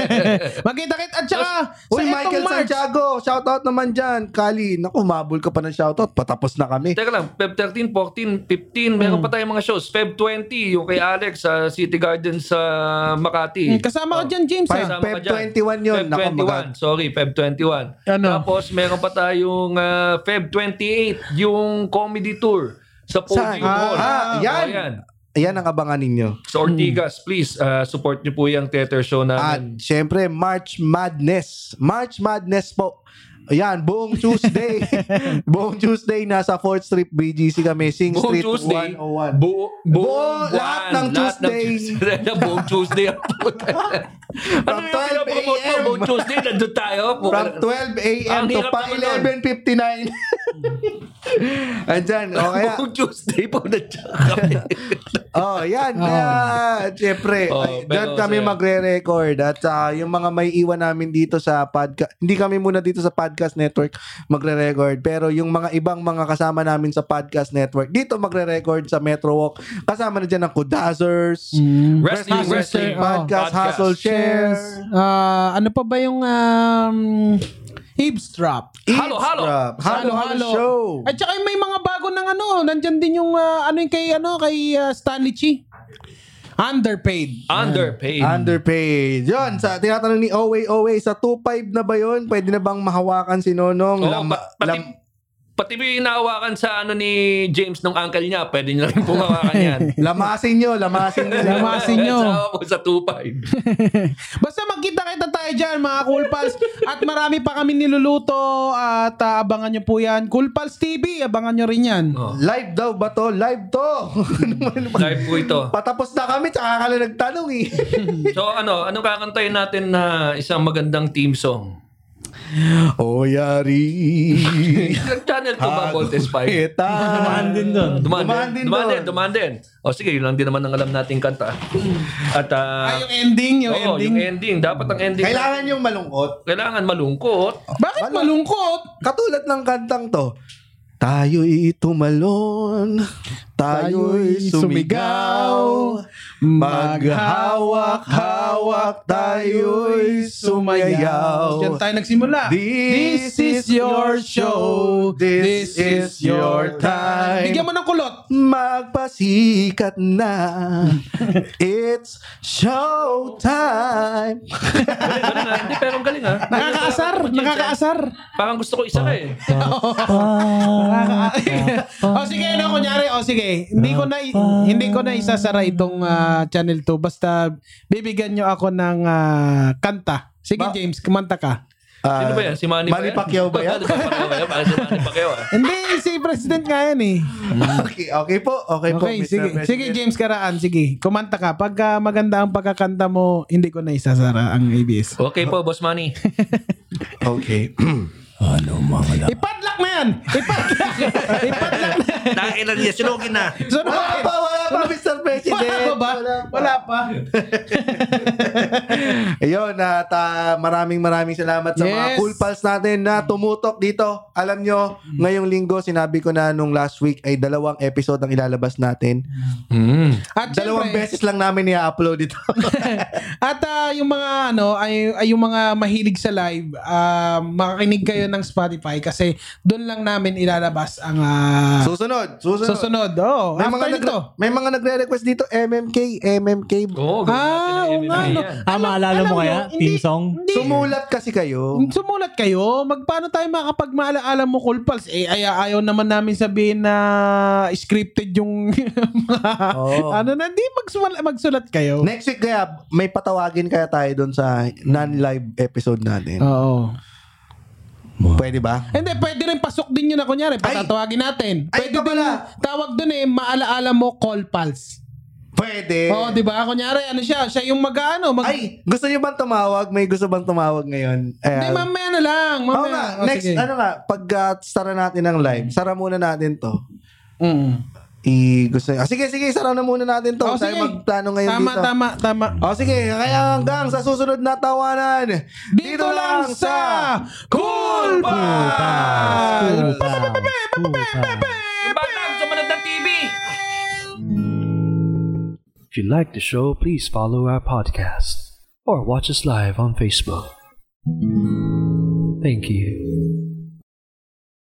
Magkita-kit. At saka, sa Uy, Michael March, Santiago, shoutout naman dyan. Kali, naku, mabul ka pa ng shoutout. Patapos na kami. Teka lang, Feb 13, 14, 15, meron pa tayong mga shows. Feb 20, yung kay Alex sa City Garden sa Makati. Hmm, kasama ka dyan, James. Five- ah. Feb dyan. 21 yun. Feb Naku, 21. maga- Sorry, Feb 21. Ano? Tapos meron pa tayong ah, Feb 28, yung comedy tour sa Podium Saan? Hall. Ah, yan. Oh, yan. Ayan ang abangan ninyo. Sa Ortigas, please, ah, support niyo po yung theater show At namin. syempre, March Madness. March Madness po. Ayan, buong Tuesday. buong Tuesday, nasa 4th Street BGC kami. Sing Buong Street Tuesday, 101. buo, buong Buong- buwan, lahat ng Tuesday. Tuesday. buong Tuesday. ano From yung 12 pinapromote mo? Buong Tuesday, nandun tayo. From 12 a.m. To hirap pa naman nun. 11.59. Andyan. O kaya, Buong Tuesday po nandiyan kami. oh, yan. Oh, ay, pero dyan kami saya. magre-record. At ah, yung mga may iwan namin dito sa podcast, hindi kami muna dito sa podcast network magre-record. Pero yung mga ibang mga kasama namin sa podcast network, dito magre-record sa Metro Walk. Kasama na dyan ng Kudazers, Mm. Wrestling, wrestling. Share, oh. Podcast, podcast. Hustle Share. Ah, ano pa ba yung um, Eavesdrop? Halo, halo. Eavesdrop, Halo, halo, show. At saka may mga bago ng ano, nandyan din yung ah, ano yung kay ano kay ah, Stanley Chi. Underpaid. Underpaid. Underpaid. Yun, sa tinatanong ni Owe Owe, sa 2.5 na ba yun? Pwede na bang mahawakan si Nonong? Oo, pa- pati, pati yung inahawakan sa ano ni James nung uncle niya, pwede niya rin pumawakan yan. lamasin nyo, lamasin nyo. Lamasin nyo. Sama mo sa 2.5. Basta magkita-kita tayo dyan mga Cool Pals. At marami pa kami niluluto at ah, abangan nyo po yan. Cool Pals TV, abangan nyo rin yan. Oh. Live daw ba to? Live to. Live po ito. Patapos na kami, tsaka ka lang nagtanong eh. So ano, ano kakantayin natin na isang magandang team song? O yari. Channel 2 ba, Voltes 5? Dumaan din doon. Dumaan Dumaan din, dumaan din, dumaan din. O sige, yun lang din naman ang alam nating kanta. At Ah, ah, yung ending, yung oo, ending. yung ending. Dapat ang ending. Kailangan yung malungkot. Kailangan malungkot. Bakit malungkot? Katulad ng kantang to. Tayo'y tumalon, tayo'y sumigaw, maghawak-hawak, tayo'y sumayaw. Diyan tayo nagsimula. This is your show. This is your time. Bigyan mo ng kulot. Magpasikat na. It's show time. Hindi, pero ang galing ah. Nakakaasar. Nakakaasar. Parang gusto ko isa ka eh. o sige, ano, kunyari, o sige. Sige, hindi ko na hindi ko na isasara itong ah, channel 2 basta bibigyan nyo ako ng ah, kanta. Sige Ba- James, kumanta ka. Ah, Sino ba yan? Si Manny, Manny Pacquiao ba yan? Pacquiao ba yan? Parang si Manny Pacquiao ah. Hindi, si President nga yan eh. okay, okay po. Okay, po, Okay, Mr. sige. President. Sige, James Karaan, sige. Kumanta ka. Pagka maganda ang pagkakanta mo, hindi ko na isasara ang ABS. Okay po, Boss Manny. Okay. Ano mga Ipadlock na yan! Ipadlock! Ipadlock na yan! Nakilan niya, sinugin na. Sunod. wala pa, wala pa, Mr. President. Wala pa ba? Wala pa. Ayun, at ah, maraming maraming salamat sa mga Yes. cool pals natin na tumutok dito. Alam nyo, ngayong linggo, sinabi ko na nung last week ay dalawang episode ang ilalabas natin. Mm. At Dalawang syempre, beses lang namin i-upload ito. At ah, yung mga ano ay, ay yung mga mahilig sa live, ah, makakinig kayo ng Spotify kasi doon lang namin ilalabas ang ah, susunod, susunod. susunod. Oh, May mga, nito. may mga nagre-request dito, MMK, MMK. Oo, natin Ah, oo nga, no. Ah, maalala mo kaya? hindi- Team song? Hindi. Sumulat kasi kayo. Sumulat kayo. Magpaano tayo makapagmaalaala mo Cool Pals? Eh, ay, ayaw naman namin sabihin na scripted yung mga Oo. ano na, di magsulat, magsulat kayo. Next week kaya, may patawagin kaya tayo doon sa non-live episode natin. Oo. Pwede ba? Hindi, pwede rin pasok din yun na kunyari, patatawagin natin. Ay, Pwede ito din, pala. tawag dun eh, maalaala mo Call Pals. Pwede. Oo, di ba? Kunyari, ano siya, siya yung mag-ano, mag... Ay, gusto niyo bang tumawag? May gusto bang tumawag ngayon? Hindi, Ayan. mamaya na lang. Oo Mamaya. nga, Oh, next, sige. ano nga, pag uh, sara natin ng live, sara muna natin to. Mm. I, gusto ah, sige, sige, sara na muna natin to. Oh, tayo sige. magplano ngayon Tama, dito. tama, tama. O sige, kaya hanggang sa susunod na tawanan. Dito, lang sa Cool Pals! Cool pals. Cool pals. Batang, sumunod ng TV! If you like the show, please follow our podcast or watch us live on Facebook. Thank you.